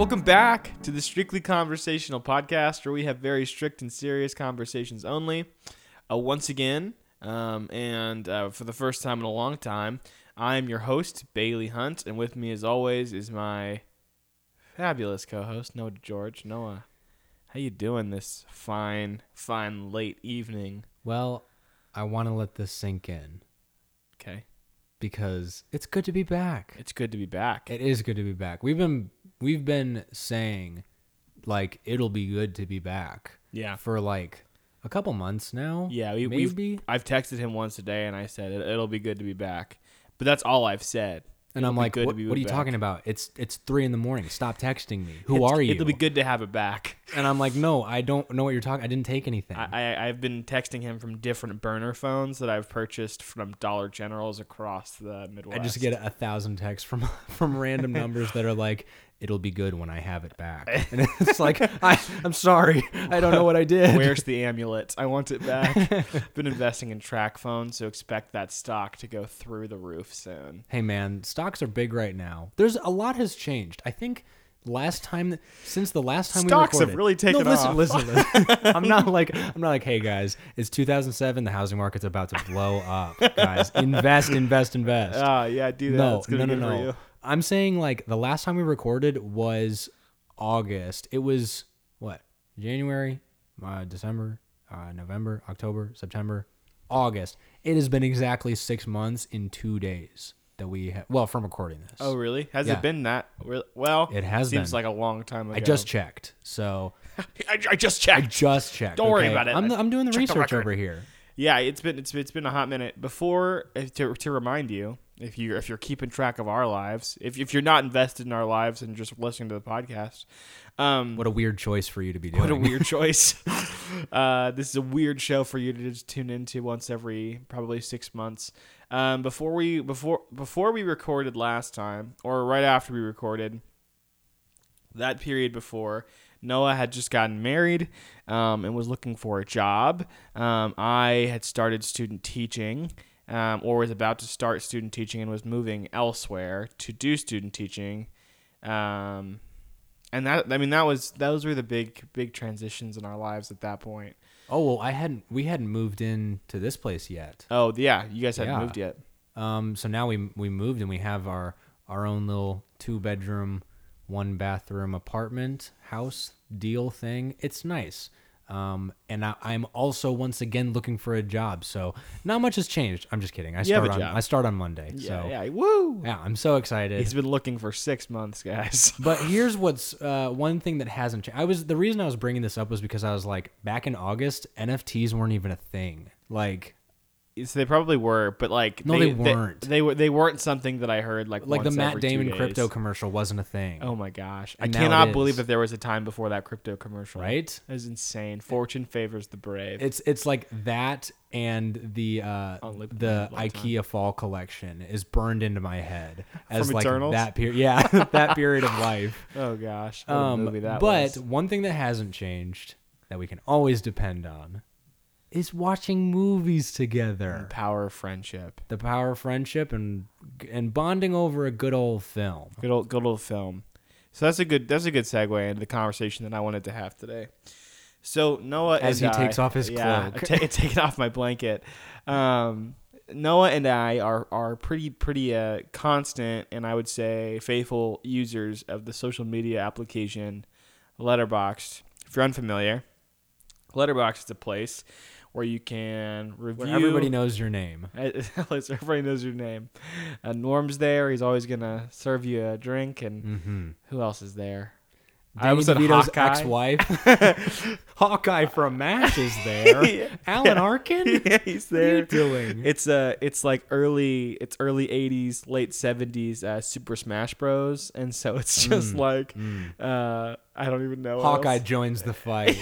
Welcome back to the Strictly Conversational podcast, where we have very strict and serious conversations only. Uh, once again, um, and uh, for the first time in a long time, I am your host Bailey Hunt, and with me, as always, is my fabulous co-host Noah George. Noah, how you doing this fine, fine late evening? Well, I want to let this sink in Okay, because it's good to be back. it's good to be back. It is good to be back. We've been we've been saying like it'll be good to be back yeah, for like a couple months now. yeah. We, maybe. I've texted him once a day, and I said it, it'll be good to be back. But that's all I've said. and It'll I'm like, what, what are you back." talking about? It's it's three in the morning. Stop texting me. Who It's- are you? It'll be good to have it back. And I'm like, no, I don't know what you're talking. I didn't take anything. I, I I've been texting him from different burner phones that I've purchased from Dollar Generals across the Midwest. I just get a thousand texts from from random numbers that are like, "It'll be good when I have it back," and it's like, I, "I'm sorry, I don't know what I did." Where's the amulet? I want it back. been investing in track phones, so expect that stock to go through the roof soon. Hey man, stocks are big right now. There's a lot has changed. I think last time since the last time we Stocks we have recorded, really taken no, listen, off. Listen, listen. I'm not like I'm not like, hey guys, it's 2007. The housing market's about to blow up, guys. Invest, invest, invest. Ah, yeah, do that. no, It's gonna no, be no, no. I'm saying like the last time we recorded was August. It was what January, uh, December, uh, November, October, September, August. It has been exactly six months in two days that we ha- well from recording this. Oh, really? Has Yeah. it been that? re- Well, It has Seems been. like a long time ago. I just checked. So I, I just checked. I checked. just checked. Don't worry okay? about it. I'm, I'm doing the the research record. over here. Yeah, it's been it's, it's been a hot minute. Before uh, to to remind you, if you if you're keeping track of our lives, if if you're not invested in our lives and just listening to the podcast, um, What a weird choice for you to be doing. what a weird choice. uh, this is a weird show for you to just tune into once every probably six months. Um, before we before before we recorded last time, or right after we recorded, that period before Noah had just gotten married um, and was looking for a job. Um, I had started student teaching. Um, or was about to start student teaching and was moving elsewhere to do student teaching. Um, and that I mean that was those were the big big transitions in our lives at that point. Oh well, I hadn't. We hadn't moved in to this place yet. Oh yeah, you guys hadn't Yeah. moved yet. Um, so now we we moved and we have our our own little two bedroom, one bathroom apartment house deal thing. It's nice. Um, and I, I'm also once again looking for a job. So not much has changed. I'm just kidding. I start on job. I start on Monday. Yeah, so yeah, woo! yeah, I'm so excited. He's been looking for six months, guys. But here's what's uh, one thing that hasn't changed. I was the reason I was bringing this up was because I was like back in August, NFTs weren't even a thing. Like so they probably were, but like No, they weren't. They, were. They weren't something that I heard like like the Matt Damon crypto commercial wasn't a thing. Oh my gosh, I And it cannot believe that there was a time before that crypto commercial. right? That is insane. Fortune favors the brave. It's it's like that and the uh, the. IKEA fall collection is burned into my head as From like Eternals? that period. Yeah, that period of life. oh gosh, Um, but was. one thing that hasn't changed that we can always depend on is watching movies together. The power of friendship. the power of friendship and and bonding over a good old film. Good old, good old film. So that's a good that's a good segue into the conversation that I wanted to have today. So Noah, As he takes off his yeah, cloak. ta- taking off my blanket. Um, Noah and I are are pretty pretty uh, constant and I would say faithful users of the social media application Letterboxd. If you're unfamiliar, Letterboxd is a place where you can review. Where everybody knows your name. Everybody knows your name. Uh, Norm's there. He's always gonna serve you a drink, and Mm-hmm. who else is there? I Danny almost said DeVito's Hawkeye. ex-wife, Hawkeye from MASH is there. Alan Arkin, yeah, he's what are you there. doing? It's uh, it's like early, it's early '80s, late '70s uh, Super Smash Bros. And so it's just Mm, like, mm. uh, I don't even know. Hawkeye joins the fight.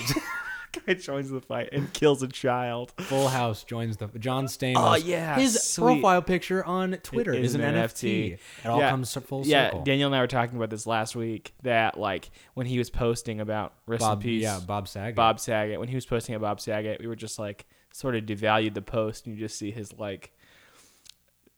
Hawkeye joins the fight and kills a child. Full House joins the John Stamos. Oh, yeah, his sweet. profile picture on Twitter It is an NFT. It all Yeah. comes full yeah, circle. Daniel and I were talking about this last week. That like when he was posting about rest Bob, in peace, yeah, Bob Saget. Bob Saget. When he was posting about Bob Saget, we were just like sort of devalued the post, and you just see his like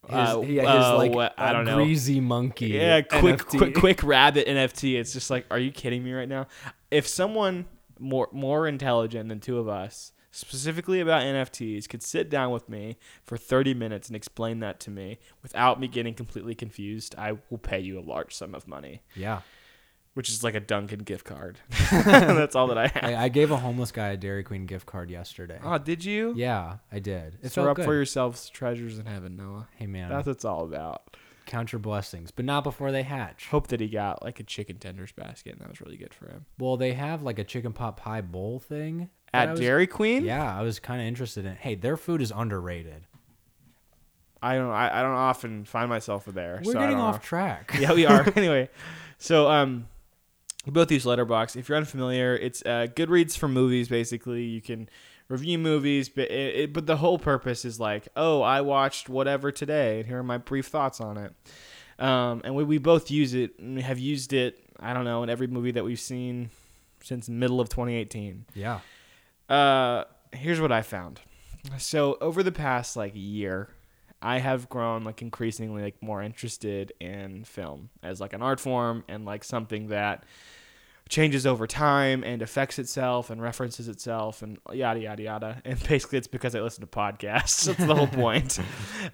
His, Uh, he- his uh, like what- I uh, don't know. greasy monkey. Yeah, quick, NFT. quick, quick rabbit NFT. It's just like, are you kidding me right now? If someone more more intelligent than two of us, specifically about NFTs, could sit down with me for thirty minutes and explain that to me without me getting completely confused, I will pay you a large sum of money, Yeah, which is like a Dunkin' gift card. That's all that I have. I, I gave a homeless guy a Dairy Queen gift card yesterday. Oh, did you? Yeah, I did. It Store up good. for yourselves treasures in heaven, Noah. hey man, That's what it's all about. Count your blessings, but not before they hatch. Hope that he got like a chicken tenders basket, and that was really good for him. Well, they have like a chicken pot pie bowl thing At was- Dairy Queen, Yeah, I was kind of interested in. Hey, their food is underrated. I don't. I, I don't often find myself there. We're so getting off know. track. yeah, we are. anyway, so um, we both use Letterboxd. If you're unfamiliar, it's uh, Goodreads for movies. Basically, you can review movies, but it, it, but the whole purpose is like, oh, I watched whatever today, and here are my brief thoughts on it. Um, and we, we both use it and have used it. I don't know in every movie that we've seen since middle of 2018. Yeah. Uh, here's what I found. So over the past like year, I have grown like increasingly like more interested in film as like an art form and like something that changes over time and affects itself and references itself and yada yada yada. And basically, it's because I listen to podcasts. That's the whole point.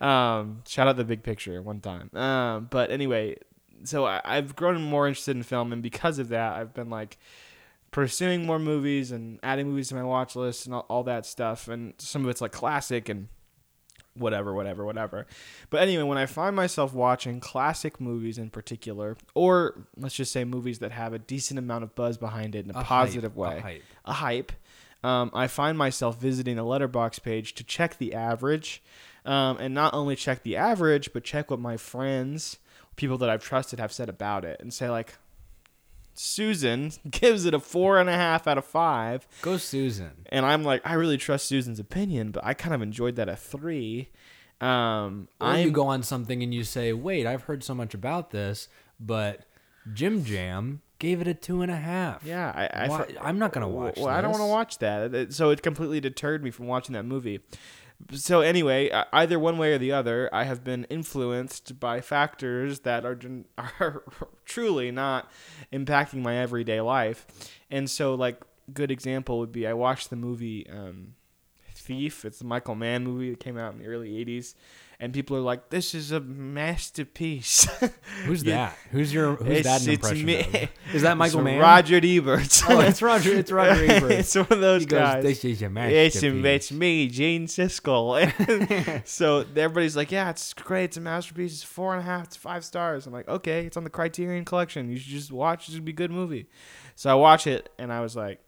um, shout out the big picture one time. Um, but anyway, so I, I've grown more interested in film, and because of that, I've been like pursuing more movies and adding movies to my watch list and all, all that stuff. And some of it's like classic and whatever, whatever, whatever. But anyway, when I find myself watching classic movies in particular, or let's just say movies that have a decent amount of buzz behind it in a, A positive hype, way, A hype. a hype. Um, I find myself visiting a letterboxd page to check the average, um, and not only check the average, but check what my friends, people that I've trusted, have said about it, and say like, Susan gives it a four and a half out of five, Go Susan. and I'm like, I really trust Susan's opinion, but I kind of enjoyed that at three. Um, Or I you go on something and you say, "Wait, I've heard so much about this, but Jim Jam gave it a two and a half." yeah, I, I I'm not gonna watch. Well, I don't want to watch that. So it completely deterred me from watching that movie. So anyway, either one way or the other, I have been influenced by factors that are are truly not impacting my everyday life. And so, like, good example would be I watched the movie um, Thief. It's a Michael Mann movie that came out in the early '80s, and people are like, "This is a masterpiece." Who's Yeah. that? Who's your? Who's that an It's- it's impression me. of? Is that Michael It's Mann? Roger Ebert. Oh, it's Roger. It's Roger Ebert. it's one of those he goes, guys. "This is a It's, masterpiece." it's me, Gene Siskel. so everybody's like, yeah, it's great. It's a masterpiece. It's four and a half. to five stars. I'm like, okay, it's on the Criterion Collection. You should just watch. It's gonna be a good movie. So I watch it, and I was like,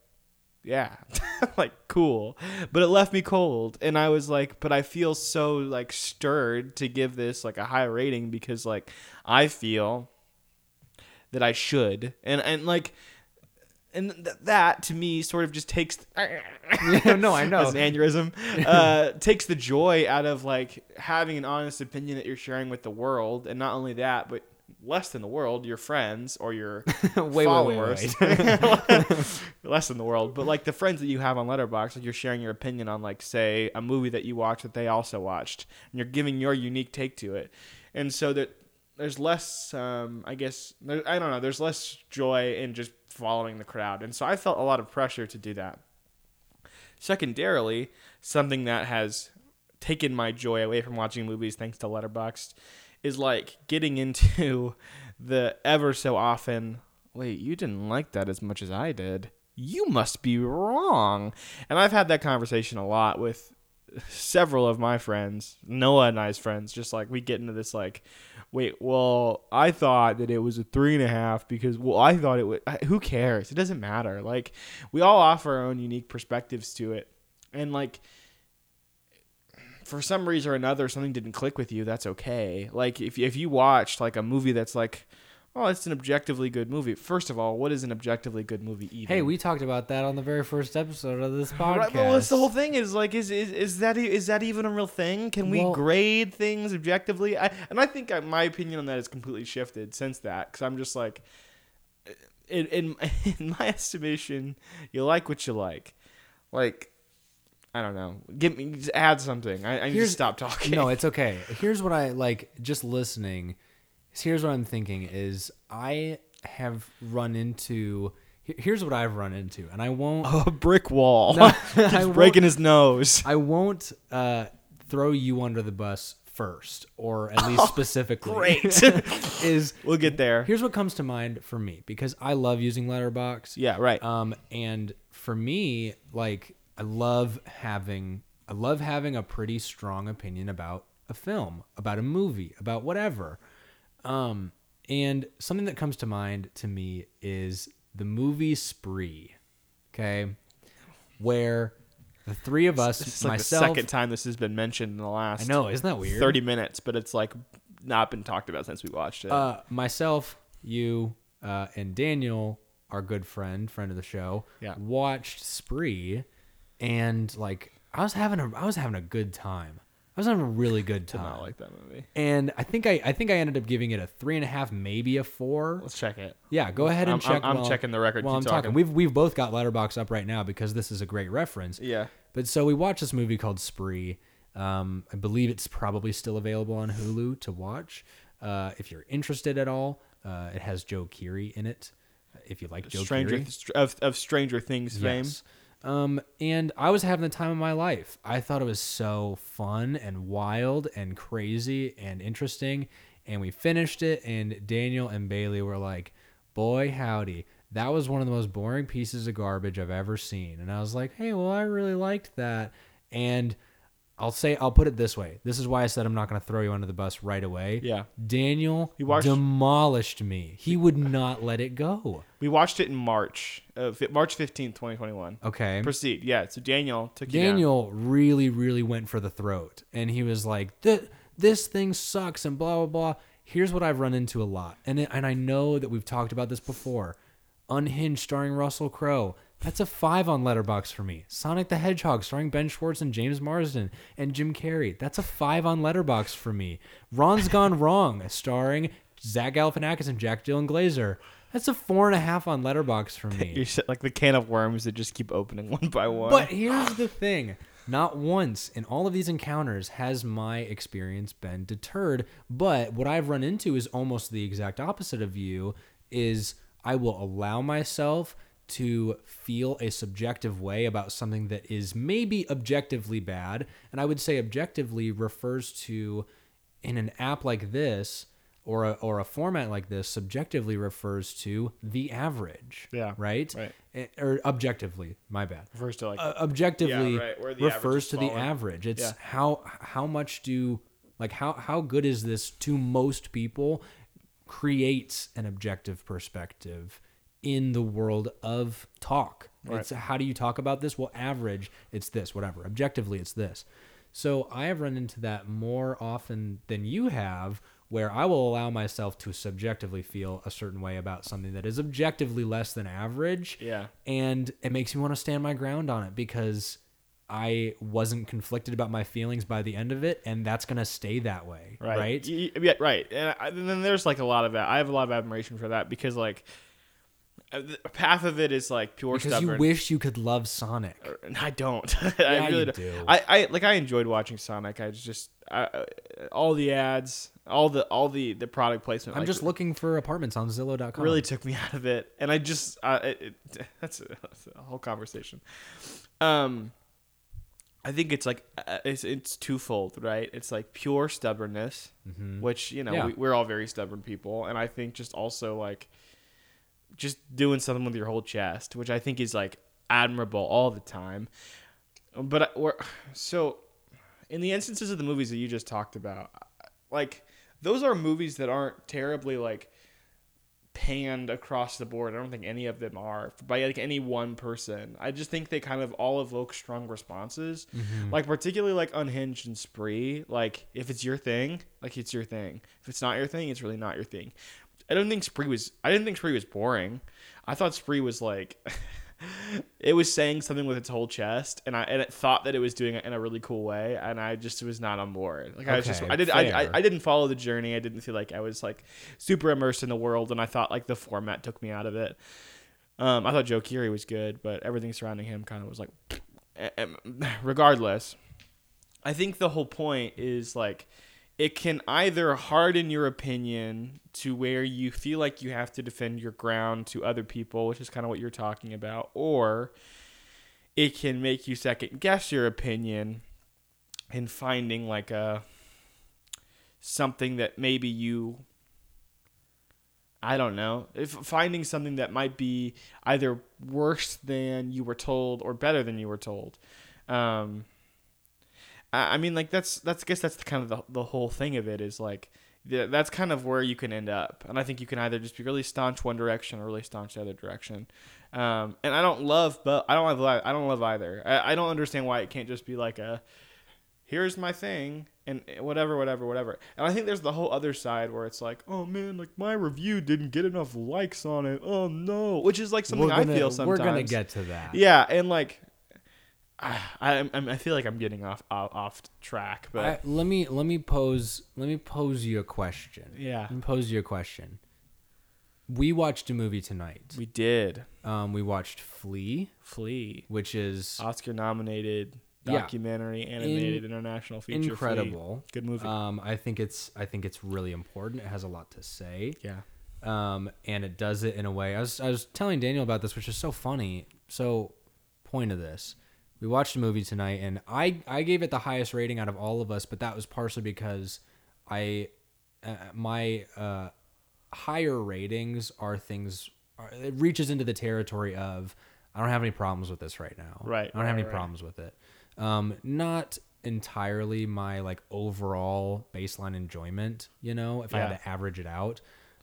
yeah, like cool. But it left me cold, and I was like, but I feel so like stirred to give this like a high rating because like I feel that I should, and and like. And th- that to me sort of just takes no, I know. An aneurysm. Uh, takes the joy out of like having an honest opinion that you're sharing with the world, and not only that, but less than the world, your friends or your wait, followers. wait. less than the world, but like the friends that you have on Letterboxd, like you're sharing your opinion on like say a movie that you watched that they also watched, and you're giving your unique take to it, and so that there's less, um, I guess, there, I don't know, there's less joy in just following the crowd, and so I felt a lot of pressure to do that. Secondarily, something that has taken my joy away from watching movies thanks to Letterboxd is like getting into the ever so often wait you didn't like that as much as i did. You must be wrong. And i've had that conversation a lot with several of my friends noah and i's friends just like we get into this like wait well i thought that it was a three and a half because well i thought it would who cares? It doesn't matter. Like we all offer our own unique perspectives to it. And like for some reason or another something didn't click with you that's okay like if, if you watched like a movie that's like oh it's an objectively good movie first of all what is an objectively good movie even Hey, we talked about that on the very first episode of this podcast. Right, well, that's the whole thing. Is like, is is, is that e- that even a real thing? Can we Well- grade things objectively? I, and I think my opinion on that has completely shifted since that. Because I'm just like, uh, in, in in my estimation, you like what you like. Like, I don't know. Give me just add something. I, I need to Here's- stop talking. No, it's okay. Here's what I like just listening. Here's what I'm thinking is I have run into here- here's what I've run into and I won't a brick wall. No, He's I won't- breaking his nose. I won't uh, throw you under the bus first or at least specifically. great. is We'll get there. here's what comes to mind for me because I love using Letterboxd. Yeah, right. Um, and for me, like I love having I love having a pretty strong opinion about a film, about a movie, about whatever. Um, and something that comes to mind to me is the movie Spree. Okay, where the three of us, This is like myself, the second time this has been mentioned in the last I know, isn't that weird? 30 minutes, but it's like not been talked about since we watched it. Uh, myself, you, uh, and Daniel, our good friend, friend of the show, Yeah. watched Spree, and like I was having a I was having a good time. I was having a really good Did not time, like that movie. and I think I I think I ended up giving it a three and a half, maybe a four. Let's check it. Yeah, go ahead and I'm- check. I'm- I'm while- checking the record. While I'm talking, talking. we've we've both got Letterboxd up right now because this is a great reference. Yeah. But so we watched this movie called Spree. Um, I believe it's probably still available on Hulu to watch. Uh, if you're interested at all, uh, it has Joe Keery in it. If you like Joe Stranger Keery, of, of Stranger Things fame. yes. Um, and I was having the time of my life. I thought it was so fun and wild and crazy and interesting. And we finished it, and Daniel and Bailey were like, "Boy, howdy." That was one of the most boring pieces of garbage I've ever seen. And I was like, hey, well, I really liked that. And I'll say, I'll put it this way. This is why I said I'm not going to throw you under the bus right away. Yeah. Daniel You watched- demolished me. He would not let it go. We watched it in March, uh, March 15th, 2021. Okay. Proceed. Yeah. So Daniel took. Daniel really, really went for the throat. And he was like, "Th- this thing sucks and blah, blah, blah. Here's what I've run into a lot. And, it, and I know that we've talked about this before. Unhinged starring Russell Crowe. That's a five on Letterboxd for me. Sonic the Hedgehog starring Ben Schwartz and James Marsden and Jim Carrey. That's a five on Letterboxd for me. Ron's Gone Wrong starring Zach Galifianakis and Jack Dylan Grazer. That's a four and a half on Letterboxd for me. You said like the can of worms that just keep opening one by one. But here's the thing. Not once in all of these encounters has my experience been deterred, but what I've run into is almost the exact opposite of you is I will allow myself to feel a subjective way about something that is maybe objectively bad, and I would say objectively refers to in an app like this or a, or a format like this subjectively refers to the average. Yeah, Right? right. Eh, Or objectively, my bad. Refers to like Uh, objectively Yeah, right, where the average refers to the average. It's Yeah. how how much do like how how good is this to most people creates an objective perspective in the world of talk. Right. It's how do you talk about this? Well, average, it's this, whatever. Objectively, it's this. So I have run into that more often than you have, where I will allow myself to subjectively feel a certain way about something that is objectively less than average yeah. and it makes me want to stand my ground on it because I wasn't conflicted about my feelings by the end of it, and that's gonna stay that way, right? Right. Yeah, right. And, I, and then there's like a lot of that. I have a lot of admiration for that because like half of it is like pure Because stubborn. you wish you could love Sonic. And I don't. I Yeah, really you don't. do. I, I like I enjoyed watching Sonic. I just I, uh, all the ads, all the all the the product placement. I'm like, just looking for apartments on Zillow.com. really took me out of it, and I just uh, it, it, that's, a, that's a whole conversation. Um, I think it's like uh, it's it's twofold, right? It's like pure stubbornness, which you know Yeah. we, we're all very stubborn people, and I think just also like just doing something with your whole chest, which I think is like admirable all the time. But I- we're so in the instances of the movies that you just talked about, uh, like those are movies that aren't terribly like panned across the board. I don't think any of them are by like any one person. I just think they kind of all evoke strong responses. Mm-hmm. Like particularly like Unhinged and Spree. Like if it's your thing, like it's your thing. If it's not your thing, it's really not your thing. I don't think Spree was. I didn't think Spree was boring. I thought Spree was like. it was saying something with its whole chest, and I and it thought that it was doing it in a really cool way, and I just was not on board. Like I was just, I did, I, I, fair. I didn't follow the journey. I didn't feel like I was like super immersed in the world, and I thought like the format took me out of it. Um, I thought Joe Keery was good, but everything surrounding him kind of was like, um, regardless, I think the whole point is like it can either harden your opinion to where you feel like you have to defend your ground to other people, which is kind of what you're talking about, or it can make you second guess your opinion in finding like a something that maybe you I don't know. If finding something that might be either worse than you were told or better than you were told. Um, I, I mean, like that's that's I guess that's the kind of the, the whole thing of it is like that's kind of where you can end up. And I think you can either just be really staunch one direction or really staunch the other direction. Um, and I don't love, but I don't love I don't love either. I, I don't understand why it can't just be like a here's my thing and whatever whatever whatever and i think there's the whole other side where it's like oh man like my review didn't get enough likes on it oh no which is like something gonna, i feel sometimes We're gonna get to that. yeah and like I, I, I feel like I'm getting off off, off track, but I, let me let me pose let me pose you a question. yeah, Let me pose you a question. We watched a movie tonight. we did Um, we watched Flee, Flee, which is Oscar nominated Yeah. documentary animated international feature. Flee. incredible. good movie. Um, I think it's I think it's really important. It has a lot to say. yeah, um, and it does it in a way. I was I was telling Daniel about this, which is so funny. So, point of this, we watched a movie tonight, and I I gave it the highest rating out of all of us, but that was partially because I uh, my uh, higher ratings are things. Are, it reaches into the territory of I don't have any problems with this right now. Right, I don't have any right. problems with it. Um, not entirely my like overall baseline enjoyment. You know, if I had to average it out,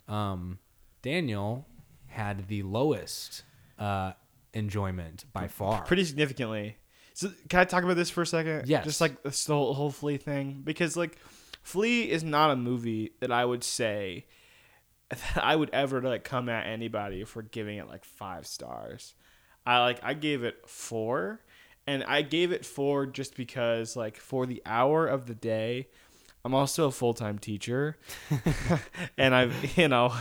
um, Daniel had the lowest uh, enjoyment by far. pretty significantly. So can I talk about this for a second? Yes. Just like the whole, whole Flee thing, because like Flee is not a movie that I would say that I would ever like come at anybody for giving it like five stars. I like I gave it four, and I gave it four just because like for the hour of the day. I'm also a full time teacher, and I've you know,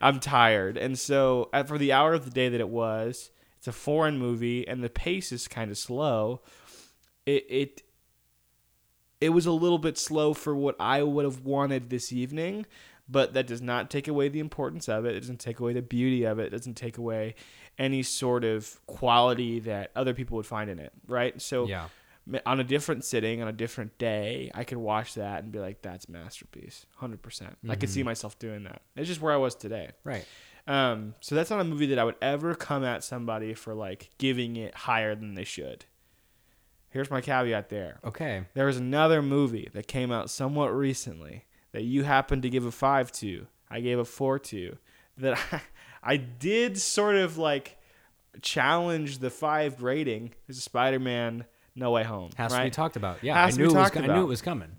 I'm tired, and so for the hour of the day that it was, it's a foreign movie, and the pace is kind of slow. It it it was a little bit slow for what I would have wanted this evening, but that does not take away the importance of it. It doesn't take away the beauty of it. It doesn't take away any sort of quality that other people would find in it, right? So yeah, on a different sitting on a different day i could watch that and be like that's masterpiece 100% i could mm-hmm. see myself doing that it's just where i was today right. Um, so that's not a movie that i would ever come at somebody for like giving it higher than they should here's my caveat there Okay. there was another movie that came out somewhat recently that you happened to give a five to i gave a four to that i, I did sort of like challenge the five rating is spider-man no way home Has right? to be talked about. Yeah, Has I knew it was. talked I knew it was coming.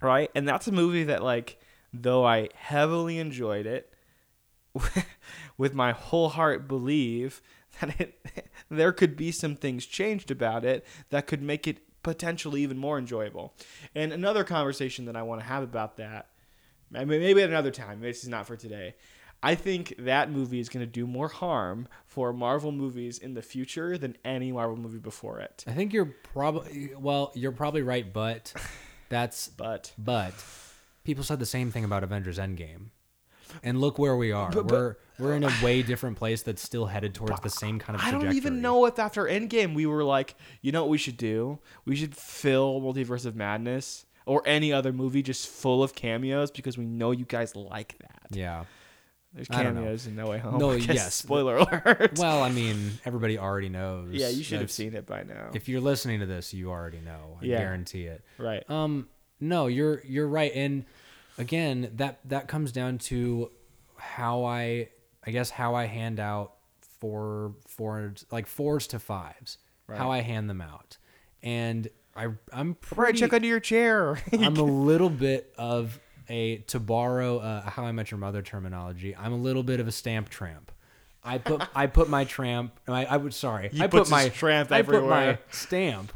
right? And that's a movie that like though I heavily enjoyed it with my whole heart believe that it there could be some things changed about it that could make it potentially even more enjoyable. And another conversation that I want to have about that maybe at another time. This is not for today. I think that movie is going to do more harm for Marvel movies in the future than any Marvel movie before it. I think you're probably well. You're probably right, but that's But but people said the same thing about Avengers Endgame. And look where we are. But- but- we're we're in a way different place that's still headed towards the same kind of I don't even know if after Endgame we were like, you know what we should do? We should fill Multiverse of Madness or any other movie just full of cameos because we know you guys like that. Yeah. There's I don't know. cameos in No Way Home. No, yes. Spoiler alert. Well, I mean, everybody already knows. yeah, you should have seen it by now. If you're listening to this, you already know. I Yeah. guarantee it. right. Um, no, you're you're right, and again, that that comes down to how I, I guess, how I hand out four four like fours to fives, how I hand them out, and I I'm Right, pretty check under your chair. I'm a little bit of a to borrow uh, how I met your mother terminology. I'm a little bit of a stamp tramp. I put I put my tramp. I, I would sorry. He I put my tramp I put my stamp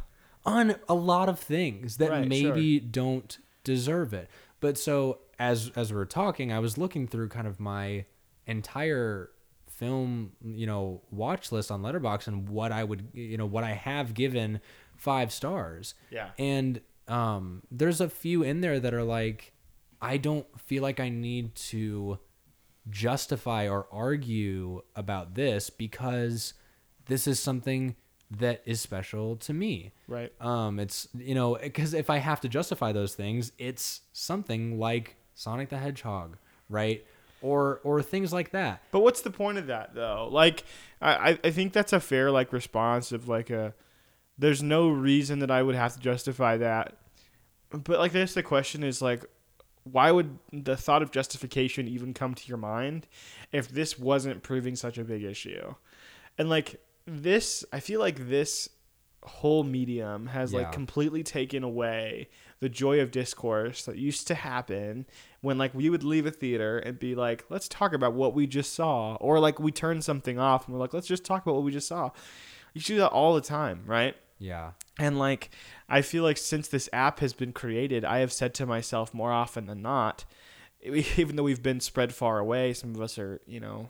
on a lot of things that Right, maybe don't deserve it. But so as as we are talking, I was looking through kind of my entire film, you know, watch list on Letterboxd and what I would, you know, what I have given five stars. Yeah. And um, there's a few in there that are like, I don't feel like I need to justify or argue about this because this is something that is special to me. Right. Um, it's you know because if I have to justify those things, it's something like Sonic the Hedgehog, right? Or or things like that. But what's the point of that though? Like, I I- I think that's a fair like response of like a. There's no reason that I would have to justify that. But like, this the question is like, why would the thought of justification even come to your mind if this wasn't proving such a big issue? And like this, I feel like this whole medium has Yeah. like completely taken away the joy of discourse that used to happen when like we would leave a theater and be like let's talk about what we just saw or like we turn something off and we're like let's just talk about what we just saw you do that all the time right Yeah. and like I feel like since this app has been created, I have said to myself more often than not, even though we've been spread far away, some of us are, you know,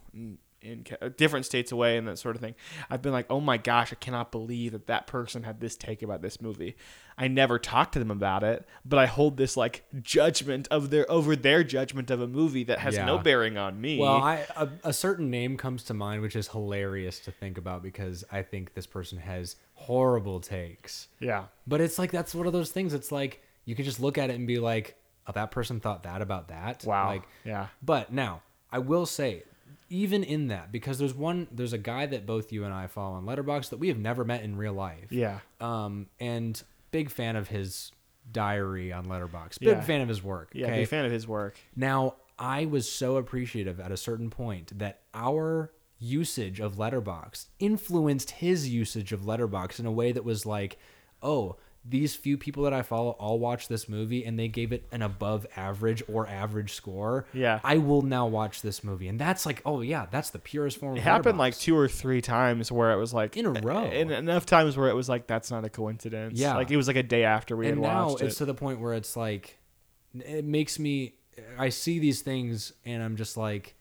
in, in uh, different states away and that sort of thing. I've been like, "Oh my gosh, I cannot believe that that person had this take about this movie." I never talked to them about it, but I hold this like judgment of their over their judgment of a movie that has no bearing on me. Well, I a, a certain name comes to mind, which is hilarious to think about because I think this person has horrible takes. yeah. But it's like that's one of those things. It's like you can just look at it and be like, "Oh, that person thought that about that." Wow. Like, yeah. but now I will say, even in that, because there's one, there's a guy that both you and I follow on Letterboxd that we have never met in real life. Yeah. Um, and big fan of his diary on Letterboxd. Big Yeah. fan of his work. Yeah, okay? big fan of his work. Now, I was so appreciative at a certain point that our usage of Letterboxd influenced his usage of Letterboxd in a way that was like, oh, these few people that I follow all watch this movie and they gave it an above average or average score. Yeah. I will now watch this movie. And that's like, oh yeah, that's the purest form of It happened like two or three times where it was like In a row. and enough times where it was like that's not a coincidence. Yeah. like it was like a day after we and had now watched it's it. to the point where it's like it makes me i see these things and i'm just like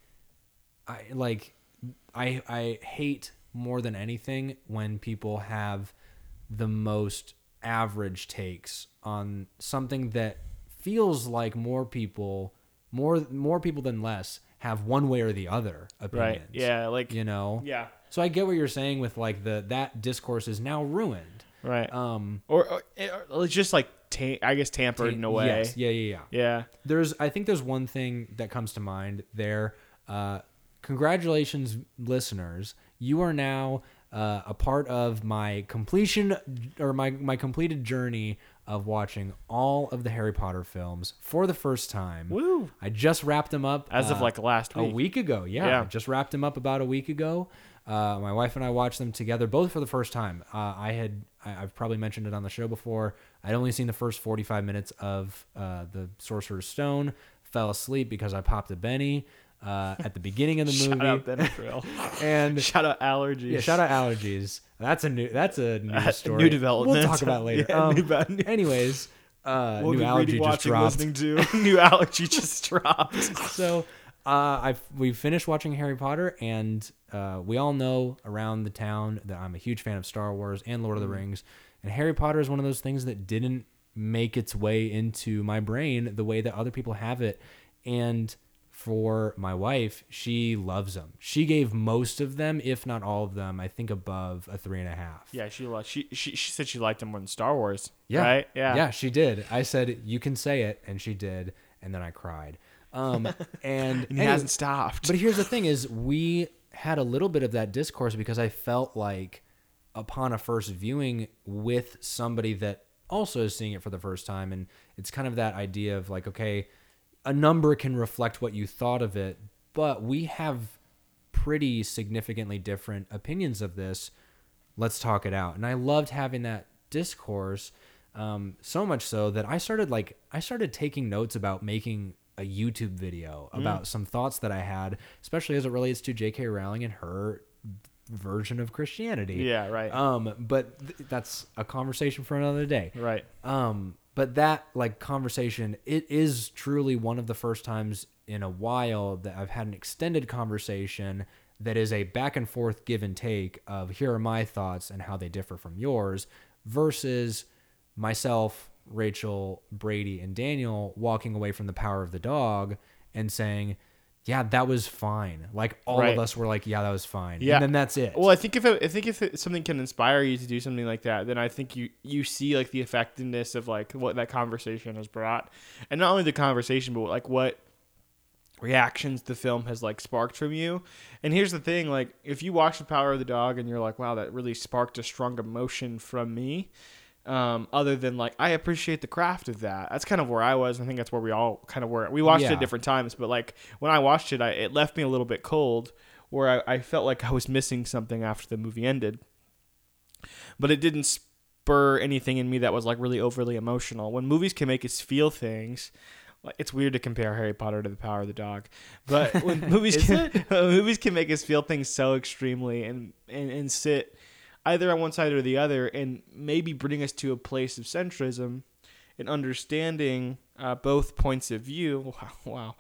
i like i i hate more than anything when people have the most average takes on something that feels like more people more more people than less have one way or the other opinions right? Yeah, like you know yeah, so i get what you're saying with like the that discourse is now ruined right. um or, or, or it's just like ta- I guess tampered in a way. Yes, yeah, yeah, yeah. Yeah, There's, I think there's one thing that comes to mind there. Uh, congratulations, listeners! You are now uh, a part of my completion or my my completed journey of watching all of the Harry Potter films for the first time. Woo. I just wrapped them up as of uh, like last week. a week. ago. Yeah, Yeah. I just wrapped them up about a week ago. Uh, my wife and I watched them together, both for the first time. Uh, I had, I, I've probably mentioned it on the show before. I'd only seen the first 45 minutes of uh, the Sorcerer's Stone. Fell asleep because I popped a Benny uh, at the beginning of the Shout movie. out Benadryl. and Shout out allergies. yeah, shout out allergies. That's a new. That's a new Uh, story. new development. We'll talk about it later. Yeah, um, new anyways, uh, What new allergy reading, just dropped. to. new allergy just dropped. so uh, I we finished watching Harry Potter, and uh, we all know around the town that I'm a huge fan of Star Wars and Lord of Mm. the Rings, and Harry Potter is one of those things that didn't make its way into my brain the way that other people have it, and for my wife, she loves them. She gave most of them, if not all of them, I think above a three and a half. Yeah, she liked. She, she she said she liked them more than Star Wars. Yeah. Right. Yeah. Yeah, she did. I said, you can say it. And she did. And then I cried. Um, and, And he hasn't stopped. but here's the thing is we had a little bit of that discourse because I felt like upon a first viewing with somebody that also is seeing it for the first time and it's kind of that idea of like okay a number can reflect what you thought of it but we have pretty significantly different opinions of this let's talk it out and i loved having that discourse um, so much so that i started like i started taking notes about making a youtube video about some thoughts that i had especially as it relates to jk rowling and her version of christianity yeah. Right. um but th- that's a conversation for another day right. um, but that like conversation, it is truly one of the first times in a while that I've had an extended conversation that is a back and forth give and take of here are my thoughts and how they differ from yours versus myself, Rachel, Brady, and Daniel walking away from the power of the dog and saying, yeah, that was fine. Like all Right. of us were like, yeah, that was fine. Yeah. And then that's it. Well, I think if it, I think if it, something can inspire you to do something like that, then I think you you see like the effectiveness of like what that conversation has brought, and not only the conversation, but like what reactions the film has like sparked from you. And here's the thing: like if you watch The Power of the Dog and you're like, wow, that really sparked a strong emotion from me. Um, other than like I appreciate the craft of that. That's kind of where I was. I think that's where we all kind of were. We watched it Yeah. at different times, but like when I watched it, I, it left me a little bit cold, where I, I felt like I was missing something after the movie ended. But it didn't spur anything in me that was like really overly emotional. When movies can make us feel things, like it's weird to compare Harry Potter to The Power of the Dog, but when movies can movies can make us feel things so extremely and, and and sit either on one side or the other, and maybe bring us to a place of centrism and understanding uh, both points of view. Wow,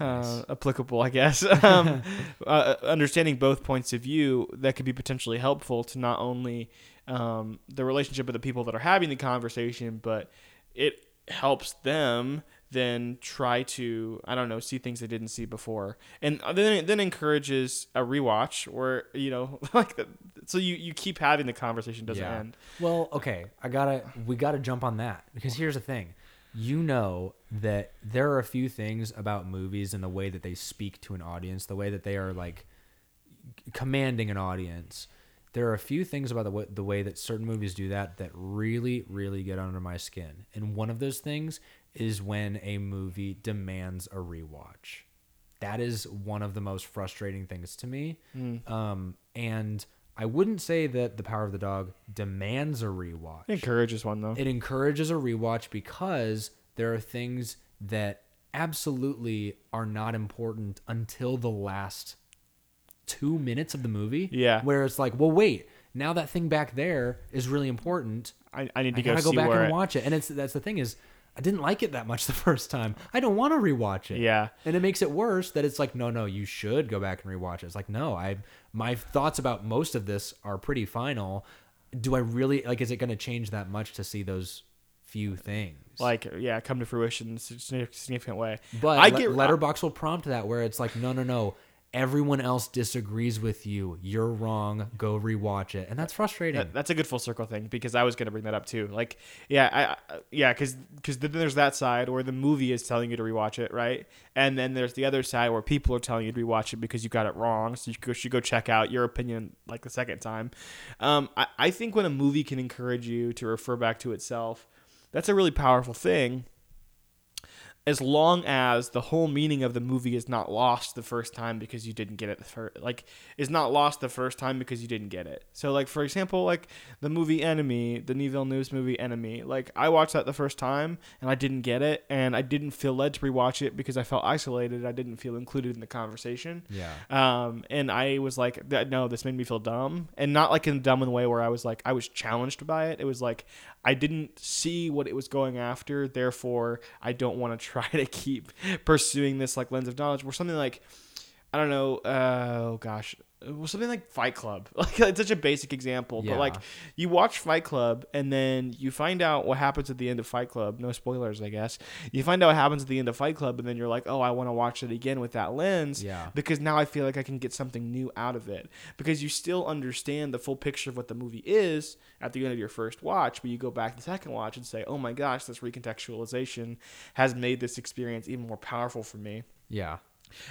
wow. Uh, applicable, I guess. um, uh, understanding both points of view that could be potentially helpful to not only um, the relationship of the people that are having the conversation, but it helps them then try to I don't know see things they didn't see before, and then it then encourages a rewatch or you know like the, so you you keep having the conversation doesn't Yeah. end. Well, okay, I gotta we gotta jump on that because here's the thing. You know that there are a few things about movies and the way that they speak to an audience, the way that they are like commanding an audience. There are a few things about the way, the way that certain movies do that that really, really get under my skin. And one of those things is when a movie demands a rewatch. That is one of the most frustrating things to me. Um, and I wouldn't say that The Power of the Dog demands a rewatch. It encourages one though. It encourages a rewatch because there are things that absolutely are not important until the last two minutes of the movie. Yeah. Where it's like, well, wait, now that thing back there is really important. I, I need to I go go back and it- watch it. And it's that's the thing is, I didn't like it that much the first time. I don't want to rewatch it. Yeah. And it makes it worse that it's like, no, no, you should go back and rewatch it. It's like, no, I my thoughts about most of this are pretty final. Do I really like? Is it going to change that much to see those few things? like yeah come to fruition in a significant way. but I get Letterboxd will prompt that where it's like, no, no, no. Everyone else disagrees with you. You're wrong. Go rewatch it, and that's frustrating. That, that's a good full circle thing because I was going to bring that up too. Like, yeah, I, yeah, because because then there's that side where the movie is telling you to rewatch it, right? And then there's the other side where people are telling you to rewatch it because you got it wrong, so you should go check out your opinion like the second time. Um, I, I think when a movie can encourage you to refer back to itself, that's a really powerful thing. As long as the whole meaning of the movie is not lost the first time because you didn't get it the first, like is not lost the first time because you didn't get it. So like for example, like the movie Enemy, the Villeneuve movie Enemy, like I watched that the first time and I didn't get it and I didn't feel led to rewatch it because I felt isolated. I didn't feel included in the conversation. yeah. Um, and I was like, no, this made me feel dumb, and not like in a dumb in the way where I was like, I was challenged by it. It was like I didn't see what it was going after, therefore I don't want to try to keep pursuing this like lens of knowledge. Or something like, I don't know, uh, oh gosh, something like Fight Club. Like it's such a basic example, but like you watch Fight Club and then you find out what happens at the end of Fight Club. No spoilers, I guess. You find out what happens at the end of Fight Club, and then you're like, oh, I want to watch it again with that lens Yeah. because now I feel like I can get something new out of it. Because you still understand the full picture of what the movie is at the end of your first watch, but you go back the second watch and say, oh my gosh, this recontextualization has made this experience even more powerful for me. Yeah.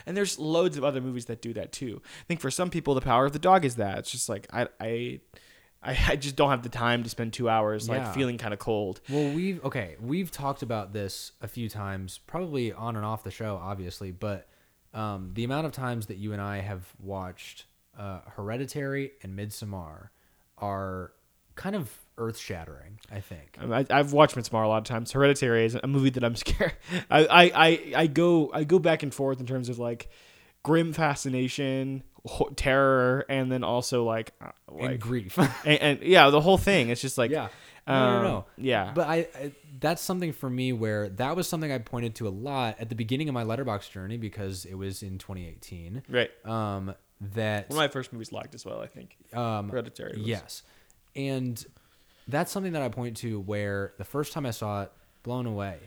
And there's loads of other movies that do that too. I think for some people, The Power of the Dog is that. It's just like I I I, I just don't have the time to spend two hours like feeling kind of cold. Well, we've okay, we've talked about this a few times, probably on and off the show, obviously, but um, the amount of times that you and I have watched uh, Hereditary and Midsommar are kind of earth shattering. I think. Um, I, I've watched Midsommar a lot of times. Hereditary is a movie that I'm scared. I, I, I, I go I go back and forth in terms of like grim fascination, terror, and then also like uh, and grief. and, and yeah, the whole thing. It's just like yeah. um, No, no, no. yeah, But I, I that's something for me where that was something I pointed to a lot at the beginning of my letterboxd journey because it was in 2018. right. Um, that One of my first movies liked as well. I think um, Hereditary. Was, Yes. And that's something that I point to where the first time I saw it, blown away,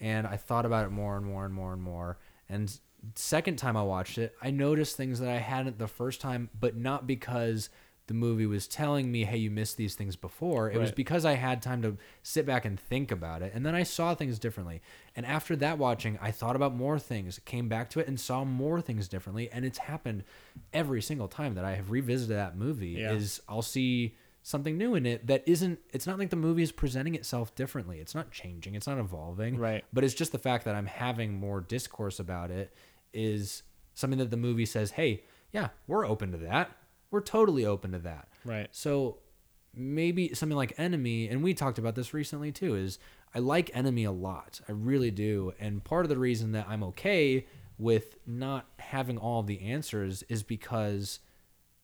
and I thought about it more and more and more and more. And second time I watched it, I noticed things that I hadn't the first time, but not because the movie was telling me, "Hey, you missed these things before." It was because I had time to sit back and think about it, and then I saw things differently. And after that watching, I thought about more things, came back to it, and saw more things differently. And it's happened every single time that I have revisited that movie. Yeah. Is I'll see something new in it that isn't. It's not like the movie is presenting itself differently. It's not changing. It's not evolving. Right. But it's just the fact that I'm having more discourse about it is something that the movie says, "Hey, yeah, we're open to that. We're totally open to that." Right. So maybe something like Enemy, and we talked about this recently too, is I like Enemy a lot. I really do. And part of the reason that I'm okay with not having all the answers is because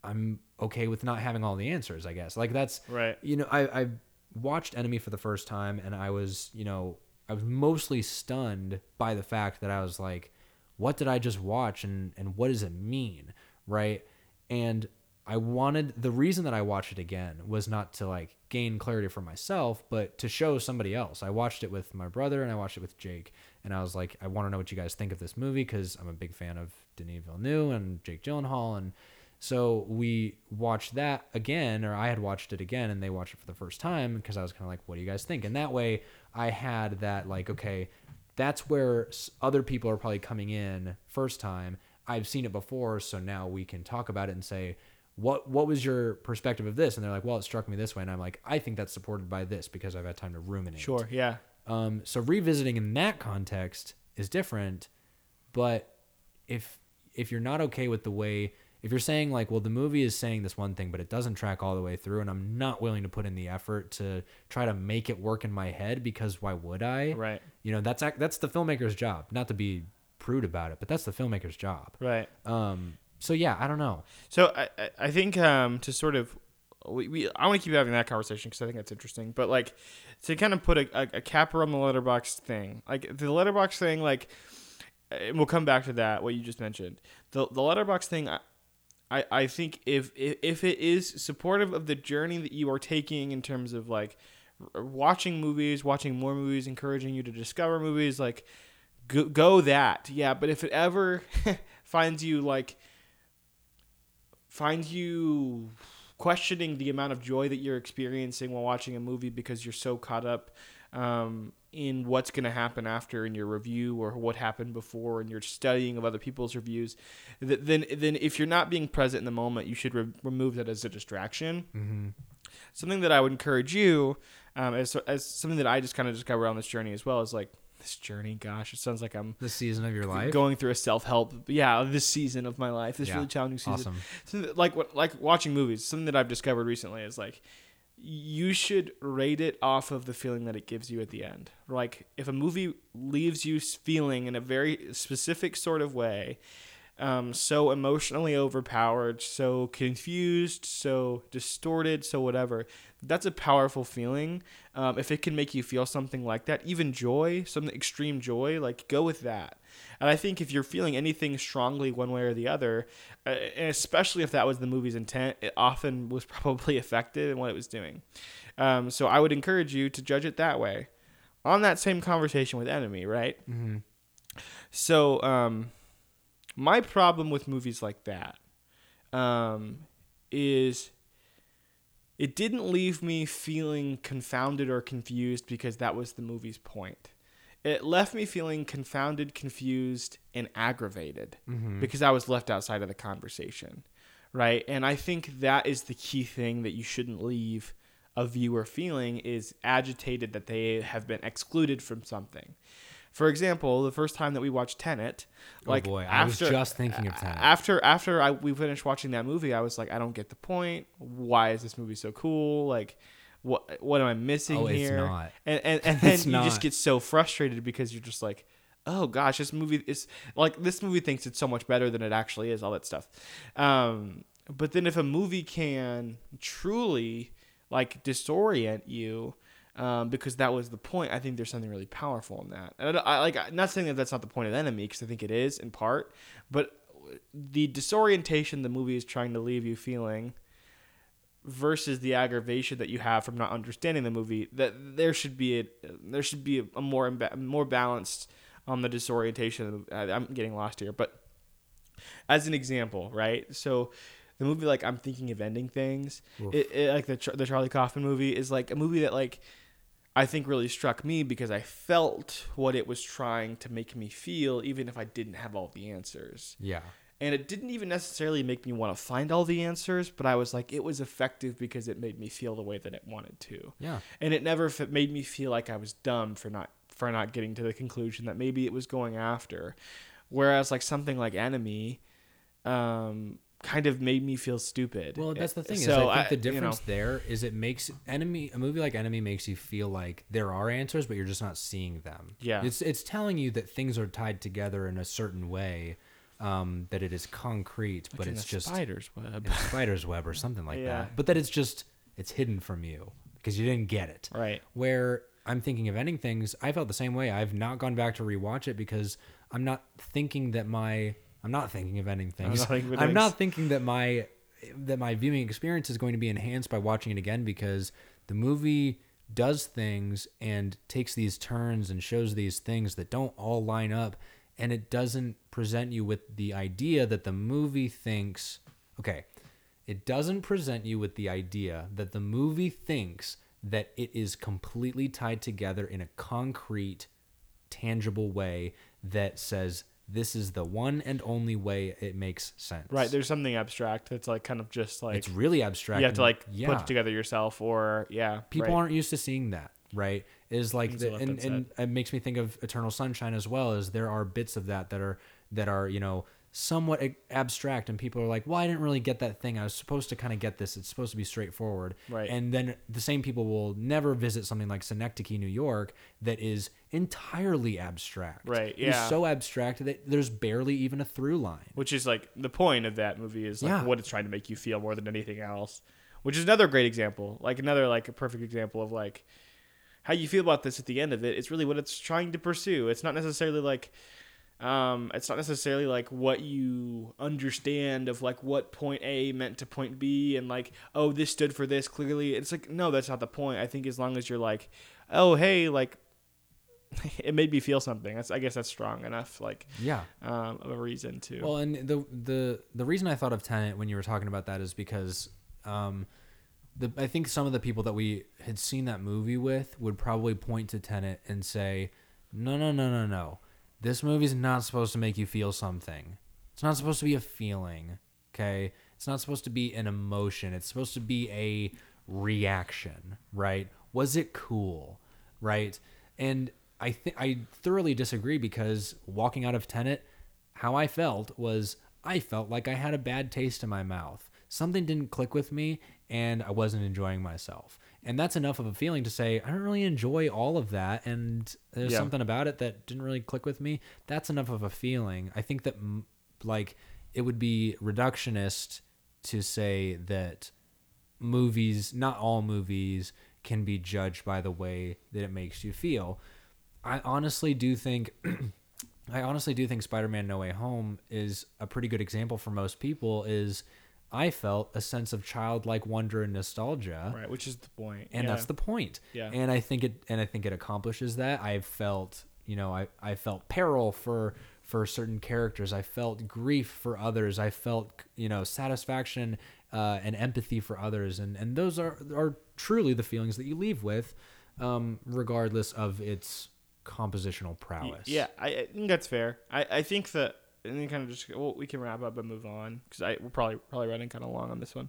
I'm okay with not having all the answers, I guess. Like that's Right. you know, I, I watched Enemy for the first time and I was, you know, I was mostly stunned by the fact that I was like, what did I just watch and, and what does it mean? Right. And I wanted the reason that I watched it again was not to like gain clarity for myself, but to show somebody else. I watched it with my brother and I watched it with Jake, and I was like, I want to know what you guys think of this movie because I'm a big fan of Denis Villeneuve and Jake Gyllenhaal, and so we watched that again, or I had watched it again, and they watched it for the first time because I was kind of like, what do you guys think? And that way, I had that like, okay, that's where other people are probably coming in first time. I've seen it before, so now we can talk about it and say, what what was your perspective of this? And they're like, well, it struck me this way, and I'm like, I think that's supported by this because I've had time to ruminate. Sure. Yeah. Um, so revisiting in that context is different, but if if you're not okay with the way if you're saying like, well, the movie is saying this one thing, but it doesn't track all the way through, and I'm not willing to put in the effort to try to make it work in my head because why would I? Right. You know, that's that's the filmmaker's job. Not to be prude about it, but that's the filmmaker's job. Right. Um. So yeah, I don't know. So I, I- think um, to sort of we, we I want to keep having that conversation because I think that's interesting. But like to kind of put a, a, a capper on the letterboxd thing, like the letterboxd thing, like and we'll come back to that what you just mentioned. The the letterboxd thing, I, I I think if if if it is supportive of the journey that you are taking in terms of like watching movies, watching more movies, encouraging you to discover movies, like go, go that yeah. But if it ever finds you like finds you questioning the amount of joy that you're experiencing while watching a movie because you're so caught up um, in what's going to happen after in your review or what happened before in your studying of other people's reviews th- then then if you're not being present in the moment you should re- remove that as a distraction Mm-hmm. something that I would encourage you um, as, as something that I just kind of discovered on this journey as well is like this journey gosh it sounds like I'm The season of your life. going through a self-help yeah this season of my life this Yeah. really challenging season awesome. that- like what like watching movies something that i've discovered recently is like you should rate it off of the feeling that it gives you at the end. Like if a movie leaves you feeling in a very specific sort of way um, so emotionally overpowered so confused so distorted so whatever that's a powerful feeling. Um, if it can make you feel something like that even joy some extreme joy like go with that and I think if you're feeling anything strongly one way or the other, uh, and especially if that was the movie's intent, it often was probably effective in what it was doing. Um, so I would encourage you to judge it that way. On that same conversation with Enemy, right? Mm-hmm. So um, my problem with movies like that um, is it didn't leave me feeling confounded or confused because that was the movie's point. It left me feeling confounded, confused, and aggravated Mm-hmm. because I was left outside of the conversation, right? And I think that is the key thing that you shouldn't leave a viewer feeling is agitated that they have been excluded from something. For example, the first time that we watched Tenet, like oh boy, I was just thinking of Tenet. after after I we finished watching that movie, I was like, I don't get the point. Why is this movie so cool? Like, what what am I missing oh, here? it's not. And and, and then you just get so frustrated because you're just like, oh gosh, this movie is like this movie thinks it's so much better than it actually is. All that stuff. Um, but then if a movie can truly like disorient you. Um, because that was the point. I think there's something really powerful in that. And I, I like I'm not saying that that's not the point of Enemy, because I think it is in part. But the disorientation the movie is trying to leave you feeling versus the aggravation that you have from not understanding the movie that there should be a there should be a, a more imba- more balanced on the disorientation I- i'm getting lost here but as an example right? So the movie like i'm thinking of ending things. It, it like the, the charlie kaufman movie is like a movie that like i think really struck me because i felt what it was trying to make me feel even if i didn't have all the answers. Yeah. And it didn't even necessarily make me want to find all the answers but i was like it was effective because it made me feel the way that it wanted to Yeah. and it never f- made me feel like i was dumb for not for not getting to the conclusion that maybe it was going after whereas like something like enemy um kind of made me feel stupid Well, that's the thing. is so I think the you know, difference there is it makes enemy a movie like Enemy makes you feel like there are answers, but you're just not seeing them. Yeah. It's it's telling you that things are tied together in a certain way, um, that it is concrete, but like in it's just spider's web spider's web or something like Yeah. that. But that it's just it's hidden from you because you didn't get it. right Where I'm thinking of ending things, I felt the same way. I've not gone back to rewatch it because I'm not thinking that my I'm not thinking of ending things. not thinking I'm not thinking that my that my viewing experience is going to be enhanced by watching it again because the movie does things and takes these turns and shows these things that don't all line up and it doesn't present you with the idea that the movie thinks okay it doesn't present you with the idea that the movie thinks that it is completely tied together in a concrete tangible way that says this is the one and only way it makes sense. Right there's something abstract that's like kind of just like it's really abstract you have to like yeah put it together yourself or yeah people right. aren't used to seeing that right is like the, and, and it makes me think of eternal sunshine as well as there are bits of that that are that are you know somewhat abstract and people are like well i didn't really get that thing. I was supposed to kind of get this. It's supposed to be straightforward. Right. and then the same people will never visit something like synecdoche new york that is entirely abstract. Right, yeah. so abstract that there's barely even a through line. Which is like the point of that movie is like Yeah. what it's trying to make you feel more than anything else. Which is another great example like another like a perfect example of like how you feel about this at the end of it it's really what it's trying to pursue. It's not necessarily like um it's not necessarily like what you understand of like what point a meant to point b and like oh this stood for this clearly. It's like no that's not the point. I think as long as you're like oh hey like it made me feel something. That's i guess that's strong enough like yeah. um of a reason to. Well, and the the the reason I thought of Tenet when you were talking about that is because um, the I think some of the people that we had seen that movie with would probably point to Tenet and say, "No, no, no, no, no. This movie's not supposed to make you feel something. It's not supposed to be a feeling. Okay, it's not supposed to be an emotion. It's supposed to be a reaction, right? Was it cool, right? And I think I thoroughly disagree because walking out of Tenet, how I felt was I felt like I had a bad taste in my mouth. Something didn't click with me and I wasn't enjoying myself. And that's enough of a feeling to say I don't really enjoy all of that and there's Yeah. something about it that didn't really click with me. That's enough of a feeling. I think that like it would be reductionist to say that movies, not all movies, can be judged by the way that it makes you feel. I honestly do think I honestly do think Spider-Man No Way Home is a pretty good example for most people is I felt a sense of childlike wonder and nostalgia right which is the point and yeah. that's the point. Yeah. And I think it and I think it accomplishes that. I felt, you know, I, I felt peril for for certain characters. I felt grief for others. I felt, you know, satisfaction uh, and empathy for others. And and those are are truly the feelings that you leave with, um, regardless of its compositional prowess. yeah I, I think that's fair i i think that and then kind of just well, we can wrap up and move on because i we're probably probably running kind of long on this one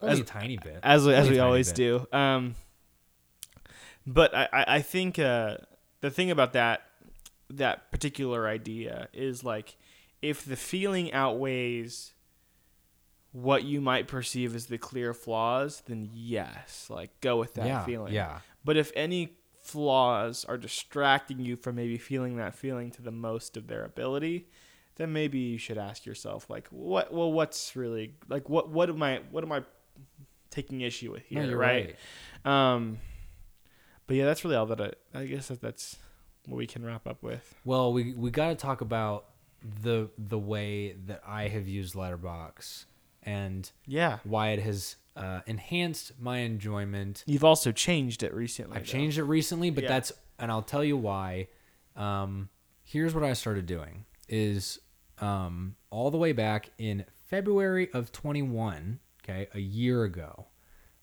Only As- a tiny bit. as as Only we always bit. do um but i i, I think uh the thing about that that particular idea is like if the feeling outweighs what you might perceive as the clear flaws then yes like go with that yeah, feeling Yeah. But if any flaws are distracting you from maybe feeling that feeling to the most of their ability, then maybe you should ask yourself like what well what's really like what what am I what am I taking issue with No, here, you're right? right. Um but yeah, that's really all that I I guess that that's what we can wrap up with. Well, we we got to talk about the the way that I have used Letterboxd and Yeah. why it has uh, enhanced my enjoyment. You've also changed it recently. I've though. changed it recently, but Yeah. that's and I'll tell you why. Um, here's what I started doing is um, all the way back in February of 21, okay, a year ago.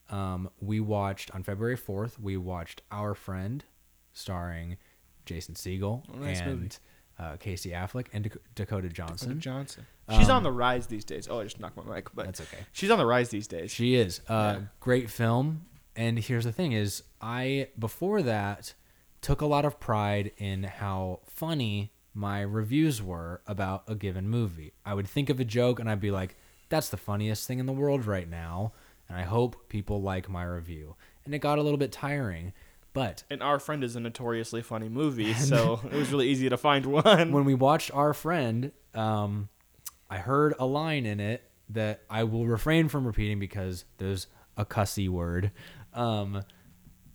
Um, we watched on February 4th, we watched Our Friend starring Jason Segel Oh, nice and uh, Casey Affleck and Dak- Dakota Johnson. Johnson. She's Um, on the rise these days. Oh, I just knocked my mic, but That's okay. she's on the rise these days. She is. Uh, Yeah. Great film. And here's the thing is I before that took a lot of pride in how funny my reviews were about a given movie. I would think of a joke and I'd be like, that's the funniest thing in the world right now. And I hope people like my review. And it got a little bit tiring. But and Our Friend is a notoriously funny movie, so it was really easy to find one. when we watched Our Friend, um, I heard a line in it that I will refrain from repeating because there's a cussy word. Um,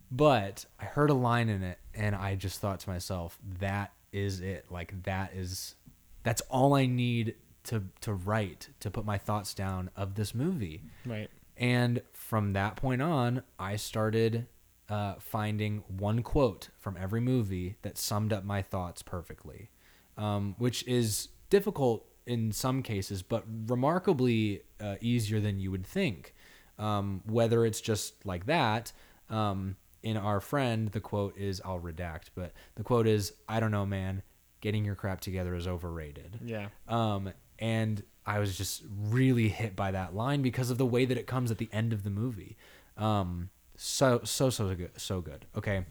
but I heard a line in it and I just thought to myself, that is it. Like that is that's all I need to to write to put my thoughts down of this movie. right. And from that point on, I started uh, finding one quote from every movie that summed up my thoughts perfectly, um, which is difficult in some cases, but remarkably uh, easier than you would think. Um, whether it's just like that, um, in our friend, the quote is I'll redact, but the quote is I don't know, man. Getting your crap together is overrated. Yeah. Um, and I was just really hit by that line because of the way that it comes at the end of the movie. Um, so so so good, so good. Okay.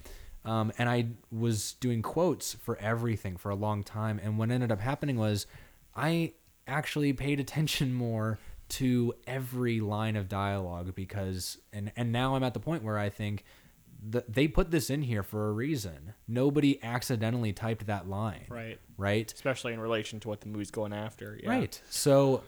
Um, and I was doing quotes for everything for a long time, and what ended up happening was I actually paid attention more to every line of dialogue because and and now I'm at the point where I think that they put this in here for a reason. Nobody accidentally typed that line. Right. Right? Especially in relation to what the movie's going after. Yeah. Right. So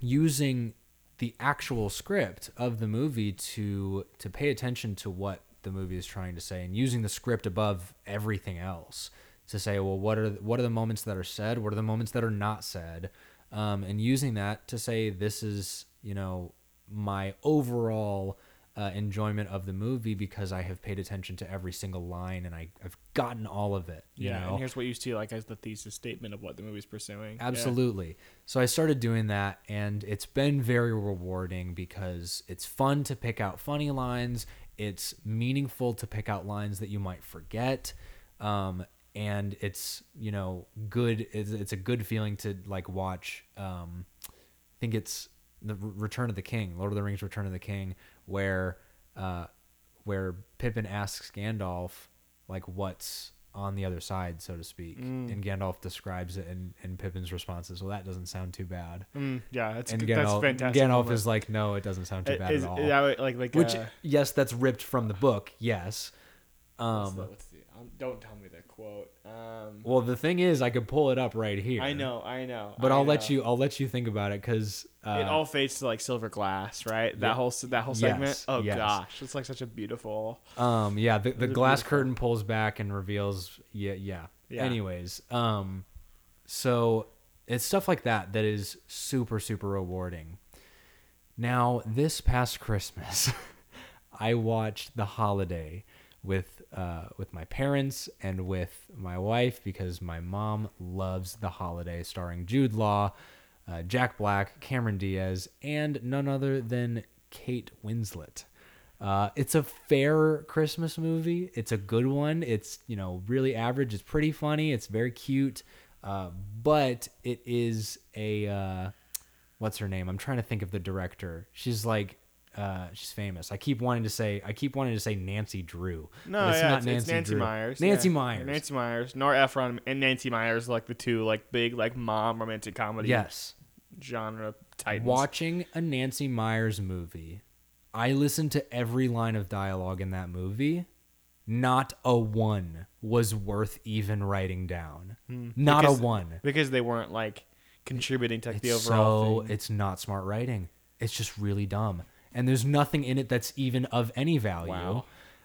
using the actual script of the movie to to pay attention to what the movie is trying to say and using the script above everything else to say well what are what are the moments that are said what are the moments that are not said um, and using that to say this is you know my overall uh, enjoyment of the movie because I have paid attention to every single line and I, I've gotten all of it. Yeah. know? And here's what you see like as the thesis statement of what the movie's pursuing. Yeah. Absolutely. So I started doing that, and it's been very rewarding because it's fun to pick out funny lines. It's meaningful to pick out lines that you might forget. Um, and it's you know good. It's, it's a good feeling to like watch. Um, I think it's the Return of the King, Lord of the Rings: Return of the King, where uh, where Pippin asks Gandalf like what's on the other side, so to speak, Mm. and Gandalf describes it, and, and Pippin's response is, "Well, that doesn't sound too bad." Mm, yeah, that's and good- that's fantastic. Gandalf moment. is like, "No, it doesn't sound too It- bad is- at all." yeah, like like Which, uh, yes, that's ripped from the book. Yes. what's Um, the- what's the- um, don't tell me the quote. Um, well, the thing is, I could pull it up right here. I know, I know. but I I'll let you. I'll let you think about it because uh, it all fades to like silver glass, right? That Yeah. whole that whole segment. Yes, Oh yes. gosh, it's like such a beautiful. Um, yeah, the, the glass beautiful. curtain pulls back and reveals. Yeah, yeah. Yeah. Anyways, um, so it's stuff like that that is super super rewarding. Now, this past Christmas, I watched The Holiday with uh, with my parents and with my wife because my mom loves The Holiday, starring Jude Law, uh, Jack Black, Cameron Diaz, and none other than Kate Winslet. Uh, it's a fair Christmas movie. It's a good one. It's you know really average. It's pretty funny. It's very cute, uh, but it is a uh, what's her name? I'm trying to think of the director. She's like uh, she's famous. I keep wanting to say I keep wanting to say Nancy Drew. No, but yeah, it's, it's Nancy Drew. Meyers. Nancy yeah. Meyers. Nancy Meyers. Nora Ephron and Nancy Meyers, like the two like big like mom romantic comedy Yes. genre titans. Watching a Nancy Meyers movie, I listened to every line of dialogue in that movie. Not a one was worth even writing down. Not Hmm. Because- a one. because they weren't like contributing to like, the overall so thing. it's not smart writing. It's just really dumb, and there's nothing in it that's even of any value. Wow.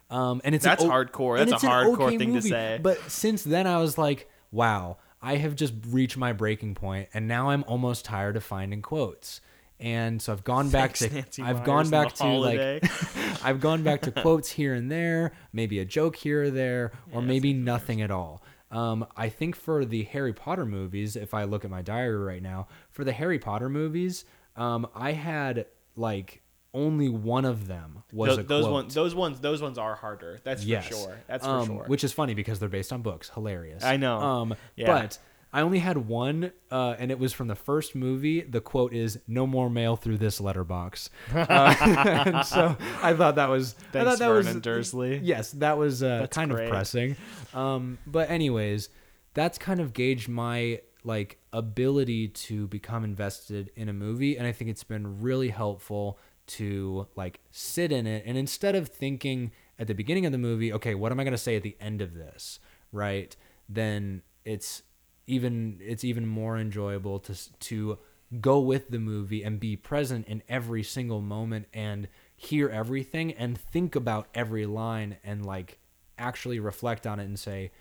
Um, and it's an That's o- hardcore. That's a an hardcore okay thing to say. But since then, I was like, wow, I have just reached my breaking point, and now I'm almost tired of finding quotes. And so I've gone back Thanks, to Nancy I've Meyers gone back to holiday. like I've gone back to quotes here and there, maybe a joke here or there, or maybe nothing at all. Um, I think for the Harry Potter movies, if I look at my diary right now, for the Harry Potter movies, um, I had like only one of them was Tho- a those quote. ones, those ones, those ones are harder. That's Yes. for sure. That's Um, for sure. Which is funny because they're based on books. Hilarious. I know. Um, Yeah. But I only had one, uh, and it was from the first movie. The quote is "No more mail through this letterbox." Uh, so I thought that was. I Thanks, thought that Vernon was Dursley. Yes, that was uh, kind great. of pressing. Um, but anyways, that's kind of gauged my like ability to become invested in a movie, and I think it's been really helpful to like sit in it and instead of thinking at the beginning of the movie, okay, what am I going to say at the end of this, right? Then it's even it's even more enjoyable to to go with the movie and be present in every single moment and hear everything and think about every line and like actually reflect on it and say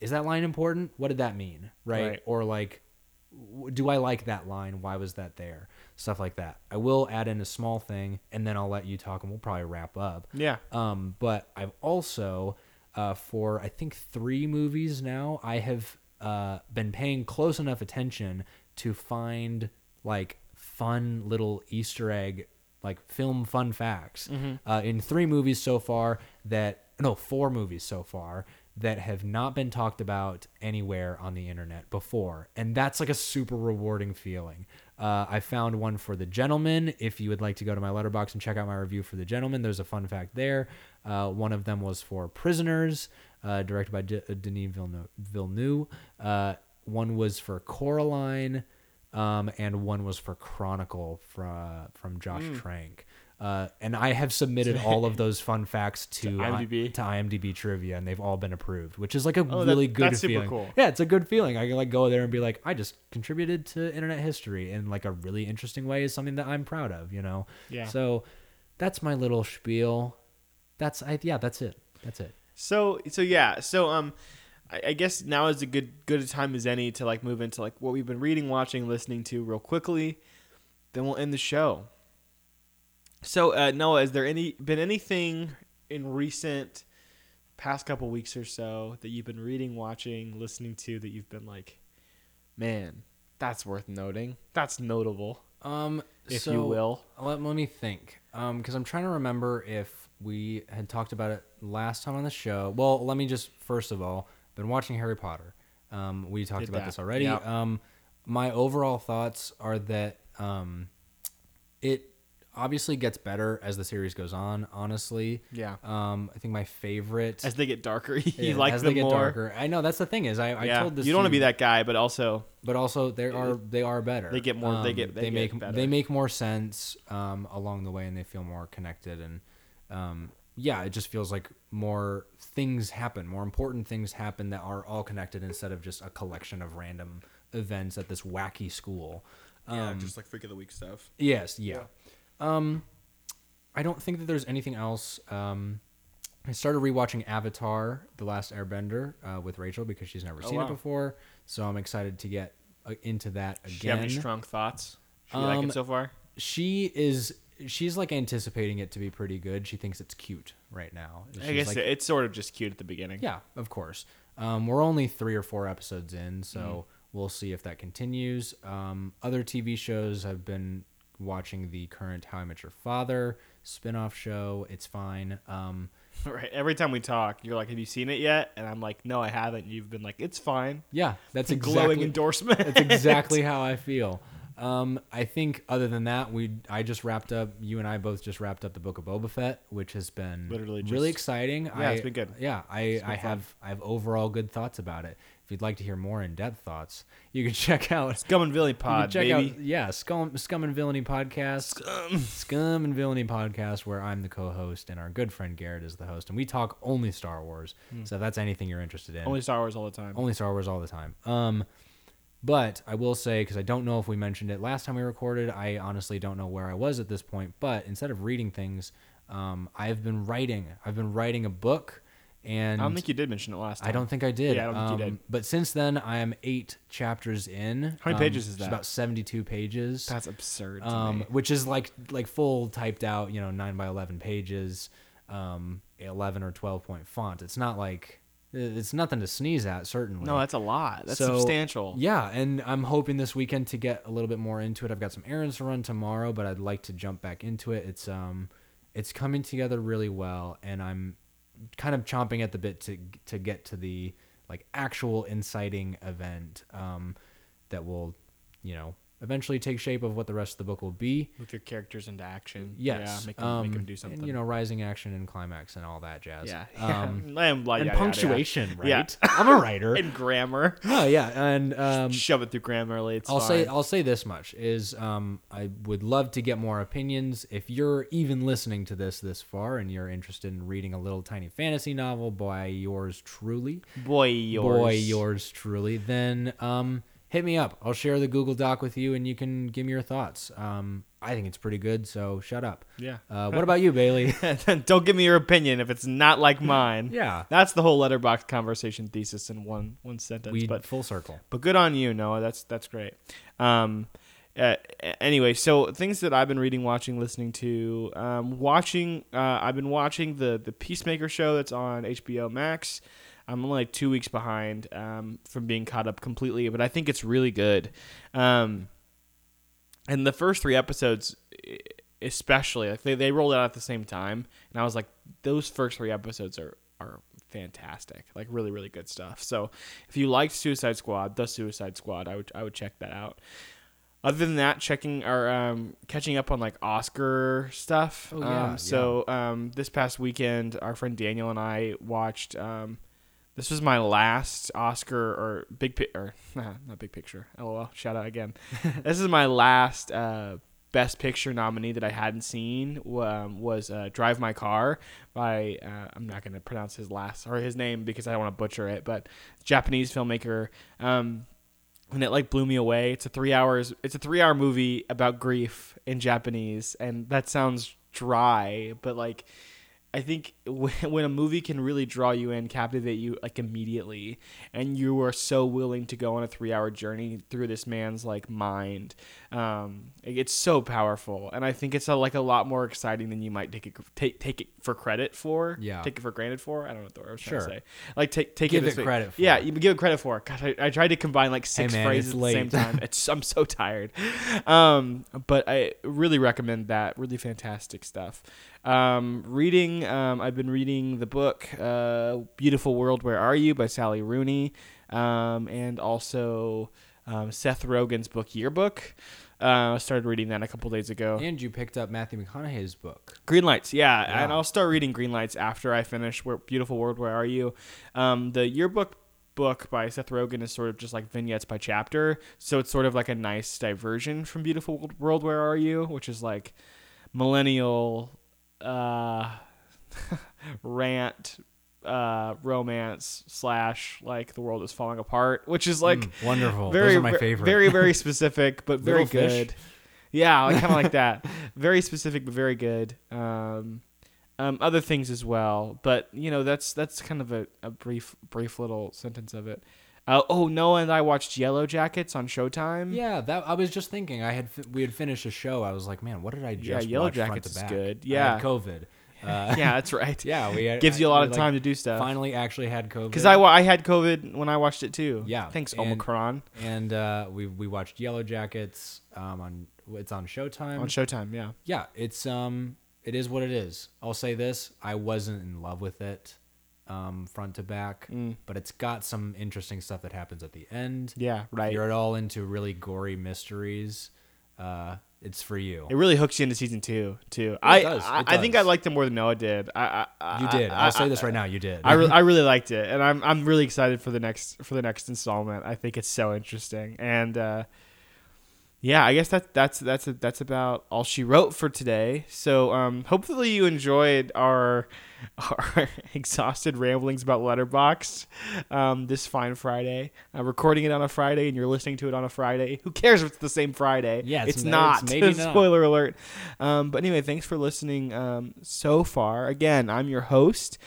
is that line important what did that mean right, Right. or like do I like that line? Why was that there? Stuff like that. I will add in a small thing, and then I'll let you talk, and we'll probably wrap up. Yeah. Um, but I've also, uh, for I think three movies now, I have uh, been paying close enough attention to find like fun little Easter egg, like film fun facts uh, in three movies so far that no four movies so far that have not been talked about anywhere on the internet before and that's like a super rewarding feeling uh, i found one for the gentleman if you would like to go to my letterboxd and check out my review for the gentleman there's a fun fact there uh, one of them was for prisoners uh, directed by D- denis villeneuve. Uh, one was for coraline um, and one was for chronicle from, from josh Hmm. trank uh, and I have submitted all of those fun facts to, To IMDb? to IMDb trivia, and they've all been approved, which is like a Oh, that- really good that's super feeling. cool. Yeah, it's a good feeling. I can like go there and be like, I just contributed to internet history in like a really interesting way. Is something that I'm proud of, you know. Yeah. So that's my little spiel. That's I yeah, that's it. That's it. So so yeah. So um, I, I guess now is a good good a time as any to like move into like what we've been reading, watching, listening to real quickly. Then we'll end the show. So uh, Noah, is there any been anything in recent past couple weeks or so that you've been reading, watching, listening to that you've been like, man, that's worth noting. That's notable, Um, if so you will. Let, let me think. Um, because I'm trying to remember if we had talked about it last time on the show. Well, let me just first of all, been watching Harry Potter. Um, we talked Did about that. this already. Um, my overall thoughts are that um, it obviously gets better as the series goes on. Honestly, Yeah. um, I think my favorite As they get darker, you yeah, like as them they get more. darker. I know that's the thing is I, I yeah. told this you don't want to be that guy, but also but also they are they are better. They get more- they get- they get make better. they make more sense um, along the way, and they feel more connected. And um, yeah, it just feels like more things happen, more important things happen that are all connected instead of just a collection of random events at this wacky school. Um, just like freak of the week stuff. Yes, yeah. Um, I don't think that there's anything else. Um, I started rewatching Avatar: The Last Airbender uh, with Rachel because she's never Oh, seen wow. it before, so I'm excited to get uh, into that Do you have any again. strong thoughts? Do you like Um, it so far? She is. She's like anticipating it to be pretty good. She thinks it's cute right now. I guess like, it's sort of just cute at the beginning. yeah, of course. Um, we're only three or four episodes in, so Mm-hmm. we'll see if that continues. Um, other TV shows I've been watching the current How I Met Your Father spin-off show. It's fine. Um, right. Every time we talk, you're like, "Have you seen it yet?" And I'm like, "No, I haven't." You've been like, "It's fine." yeah, that's a Glowing endorsement. that's exactly how I feel. Um, I think other than that, we I just wrapped up. You and I both just wrapped up the book of Boba Fett, which has been Literally really exciting. Yeah, I, it's been good. Yeah, I I fun. have I have overall good thoughts about it. If you'd like to hear more in depth thoughts, you can check out Scum and Villainy Pod, check baby. out yeah Scum, Scum and Villainy podcast, Scum. and Villainy podcast, where I'm the co-host and our good friend Garrett is the host, and we talk only Star Wars. So if that's anything you're interested in. Only Star Wars all the time. only Star Wars all the time. Um, but I will say because I don't know if we mentioned it last time we recorded. I honestly don't know where I was at this point. But instead of reading things, um, I've been writing. I've been writing a book, and I don't think you did mention it last time. I don't think I did. Yeah, I don't think you Um, did. But since then, I am eight chapters in. How many Um, pages is that? About seventy-two pages. That's absurd. Um, which is like like full typed out, you know, nine by eleven pages, um, eleven or twelve point font. It's not like it's nothing to sneeze at. Certainly, No, that's a lot. That's So, substantial. Yeah, and I'm hoping this weekend to get a little bit more into it. I've got some errands to run tomorrow, but I'd like to jump back into it. It's um, it's coming together really well, and I'm kind of chomping at the bit to to get to the like actual inciting event um, that will, you know, eventually take shape of what the rest of the book will be. With your characters into action. Yes, Yeah, make them, um, make them do and, something. you know, rising action and climax and all that jazz. Yeah. um, and, blah, and yada, yada, punctuation, right? Yeah. I'm a writer. And grammar. oh yeah, and um, Shove it through Grammarly. It's I'll fine. say I'll say this much is um, I would love to get more opinions. If you're even listening to this this far and you're interested in reading a little tiny fantasy novel by yours truly, boy yours. boy yours truly, then um, hit me up. I'll share the Google Doc with you and you can give me your thoughts. Um, I think it's pretty good, so shut up. Yeah. Uh, what about you, Bailey? Don't give me your opinion if it's not like mine. yeah, That's the whole letterboxd conversation thesis in one one sentence. we but full circle. but good on you, Noah. That's that's great. Um, uh, anyway, so things that I've been reading, watching, listening to, um, watching. Uh, I've been watching the the Peacemaker show that's on HBO Max. I'm only like two weeks behind um, from being caught up completely, but I think it's really good. Um, and the first three episodes, especially, like they, they rolled out at the same time, and I was like, those first three episodes are are fantastic, like really really good stuff. So if you liked Suicide Squad, the Suicide Squad, I would I would check that out. Other than that, checking or um, catching up on like Oscar stuff. Oh, yeah, um, so um, this past weekend, our friend Daniel and I watched. Um, this was my last Oscar or big pi- or not big picture. LOL. Shout out again. this is my last uh, Best Picture nominee that I hadn't seen. Um, was uh, Drive My Car by uh, I'm not going to pronounce his last or his name because I don't want to butcher it, but Japanese filmmaker. Um, and it like blew me away. It's a three hours. It's a three hour movie about grief in Japanese, and that sounds dry, but like I think when a movie can really draw you in, captivate you like immediately, and you are so willing to go on a three-hour journey through this man's like mind, um, it's so powerful, and I think it's a, like a lot more exciting than you might take it take take it for credit for. Yeah. take it for granted for. I don't know what the word I was trying to say. Like take take Give it, it credit for. Yeah, you give it credit for. Gosh, I, I tried to combine like six man, phrases at the same time. It's I'm so tired. Um, but I really recommend that. Really fantastic stuff. Um, reading. Um, I've been reading the book uh, "Beautiful World, Where Are You" by Sally Rooney, um, and also um, Seth Rogen's book "Yearbook." Uh, I started reading that a couple days ago. And you picked up Matthew McConaughey's book. Green Lights, yeah, Yeah. and I'll start reading Green Lights after I finish Where Beautiful World, Where Are You? Um, the yearbook book by Seth Rogen is sort of just like vignettes by chapter, so it's sort of like a nice diversion from Beautiful World, Where Are You, which is like millennial uh, rant uh romance slash like the world is falling apart which is like Mm, wonderful. very Those are my favorite. very very specific but very good. Yeah like, kind of like that. Very specific but very good. Um um other things as well but you know that's that's kind of a, a brief brief little sentence of it uh, oh noah and i watched yellow jackets on showtime Yeah, that I was just thinking. I had we had finished a show. I was like, man, what did I just Yellow watch front Jackets is back? good. Yeah. COVID. Uh, yeah that's right yeah, we had, gives you a lot of like, time to do stuff Finally, actually had COVID. because I, I had covid when i watched it too Yeah, thanks and- omicron and uh, we we watched Yellow Jackets. Um, on it's on Showtime. on showtime yeah yeah, it's um, it is what it is. I'll say this: I wasn't in love with it, um, front to back, Mm. but it's got some interesting stuff that happens at the end. yeah If right you're at all into really gory mysteries, uh, it's for you. It really hooks you into season two too. I does, I, it I think I liked it more than Noah did. I, I You did. I, I'll say this right now. You did. I, re- I really liked it, and I'm I'm really excited for the next for the next installment. I think it's so interesting, and uh, yeah, I guess that that's that's that's about all she wrote for today. So um, hopefully you enjoyed our our exhausted ramblings about Letterboxd um, this fine Friday. Uh, recording it on a Friday, and you're listening to it on a Friday. Who cares if it's the same Friday? Yeah, it's it's, n- not. it's maybe not. Spoiler alert. Um, but anyway, thanks for listening um, so far. Again, I'm your host.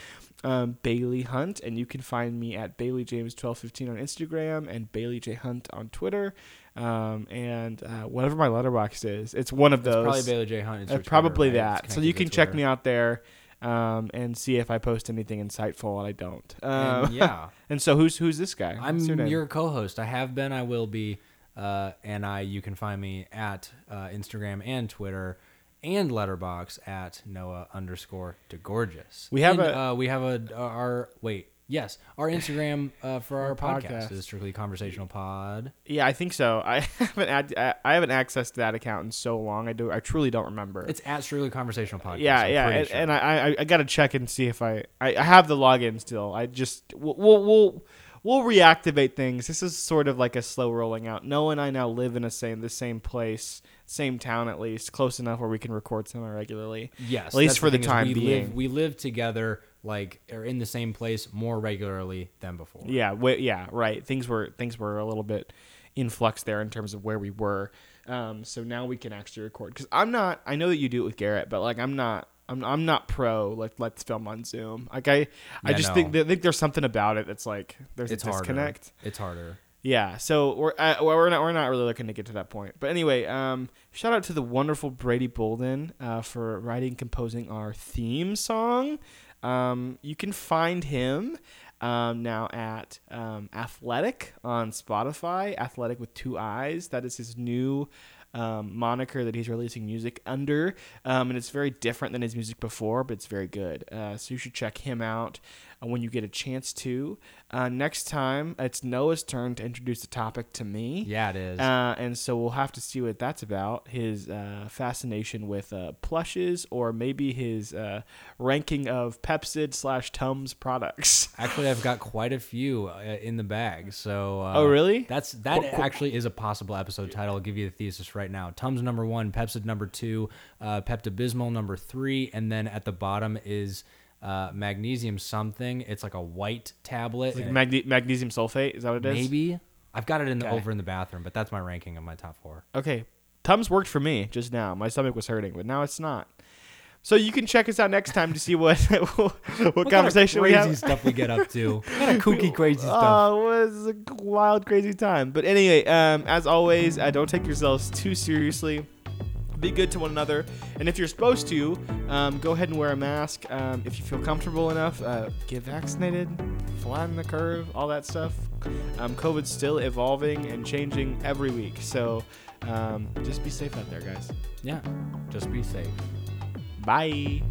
um, Bailey Hunt, and you can find me at Bailey James twelve fifteen on Instagram and Bailey J Hunt on Twitter, um, and uh, whatever my letterboxd is, it's one of It's those. probably Bailey J Hunt. Twitter, probably right? that. It's So you can to check Twitter. me out there. Um, and see if I post anything insightful, and I don't. Um, And yeah, and so who's who's this guy? I'm your your co-host. I have been. I will be. Uh, and I, you can find me at uh, Instagram and Twitter and Letterboxd at Noah underscore DeGorgeous. We have And, a- uh, we have a our wait yes our Instagram uh, for our, Our podcast. podcast. is strictly conversational pod. Yeah, I think so. I haven't ad- I- I haven't accessed that account in so long. I do. I truly don't remember. It's at strictly conversational podcast. yeah, I'm yeah, and, sure. and I, I I gotta check and see if I, I I have the login still. I just we'll we'll we'll, we'll reactivate things. This is sort of like a slow rolling out. Noah and I now live in a same the same place, same town at least, close enough where we can record semi regularly. Yes, At least for the thing is time we being. Live, we live together, like, are in the same place more regularly than before. Yeah, yeah, right. Things were things were a little bit in flux there in terms of where we were. Um, so now we can actually record because I'm not. I know that you do it with Garrett, but like I'm not. I'm, I'm not pro. Like let's film on Zoom. Like I I just no. think I think there's something about it that's like there's It's a harder. disconnect. It's harder. Yeah, so we're uh, well, we're not we're not really looking to get to that point. But anyway, um, shout out to the wonderful Brady Bolden uh, for writing composing our theme song. Um, you can find him um, now at um, Athletic on Spotify. Athletic with two eyes. That is his new um, moniker that he's releasing music under, um, and it's very different than his music before, but it's very good. Uh, so you should check him out when you get a chance to. Uh, next time, it's Noah's turn to introduce the topic to me. Yeah, it is. Uh, and so we'll have to see what that's about. His uh, fascination with uh, plushes, or maybe his uh, ranking of Pepcid slash Tums products. Actually, I've got quite a few uh, in the bag. So. Uh, Oh, really? That's that Qu- qu- actually is a possible episode title. I'll give you the thesis right now. Tums number one, Pepcid number two, uh, Pepto Bismol number three, and then at the bottom is uh, magnesium something. It's like a white tablet. Like magne- magnesium sulfate, is that what it is? maybe I've got it in the Okay. over in the bathroom, but that's my ranking of my top four. Okay, Tums worked for me just now. My stomach was hurting, but now it's not. So you can check us out next time to see what what, conversation kind we of crazy have. stuff we get up to. What kind of kooky crazy stuff. Oh, it was a wild, crazy time. But anyway, um, as always, uh, don't take yourselves too seriously. Be good to one another, and if you're supposed to, um, go ahead and wear a mask. Um, if you feel comfortable enough, uh, get vaccinated, flatten the curve, all that stuff. Um, COVID's still evolving and changing every week, so um, just be safe out there, guys. yeah, just be safe. Bye.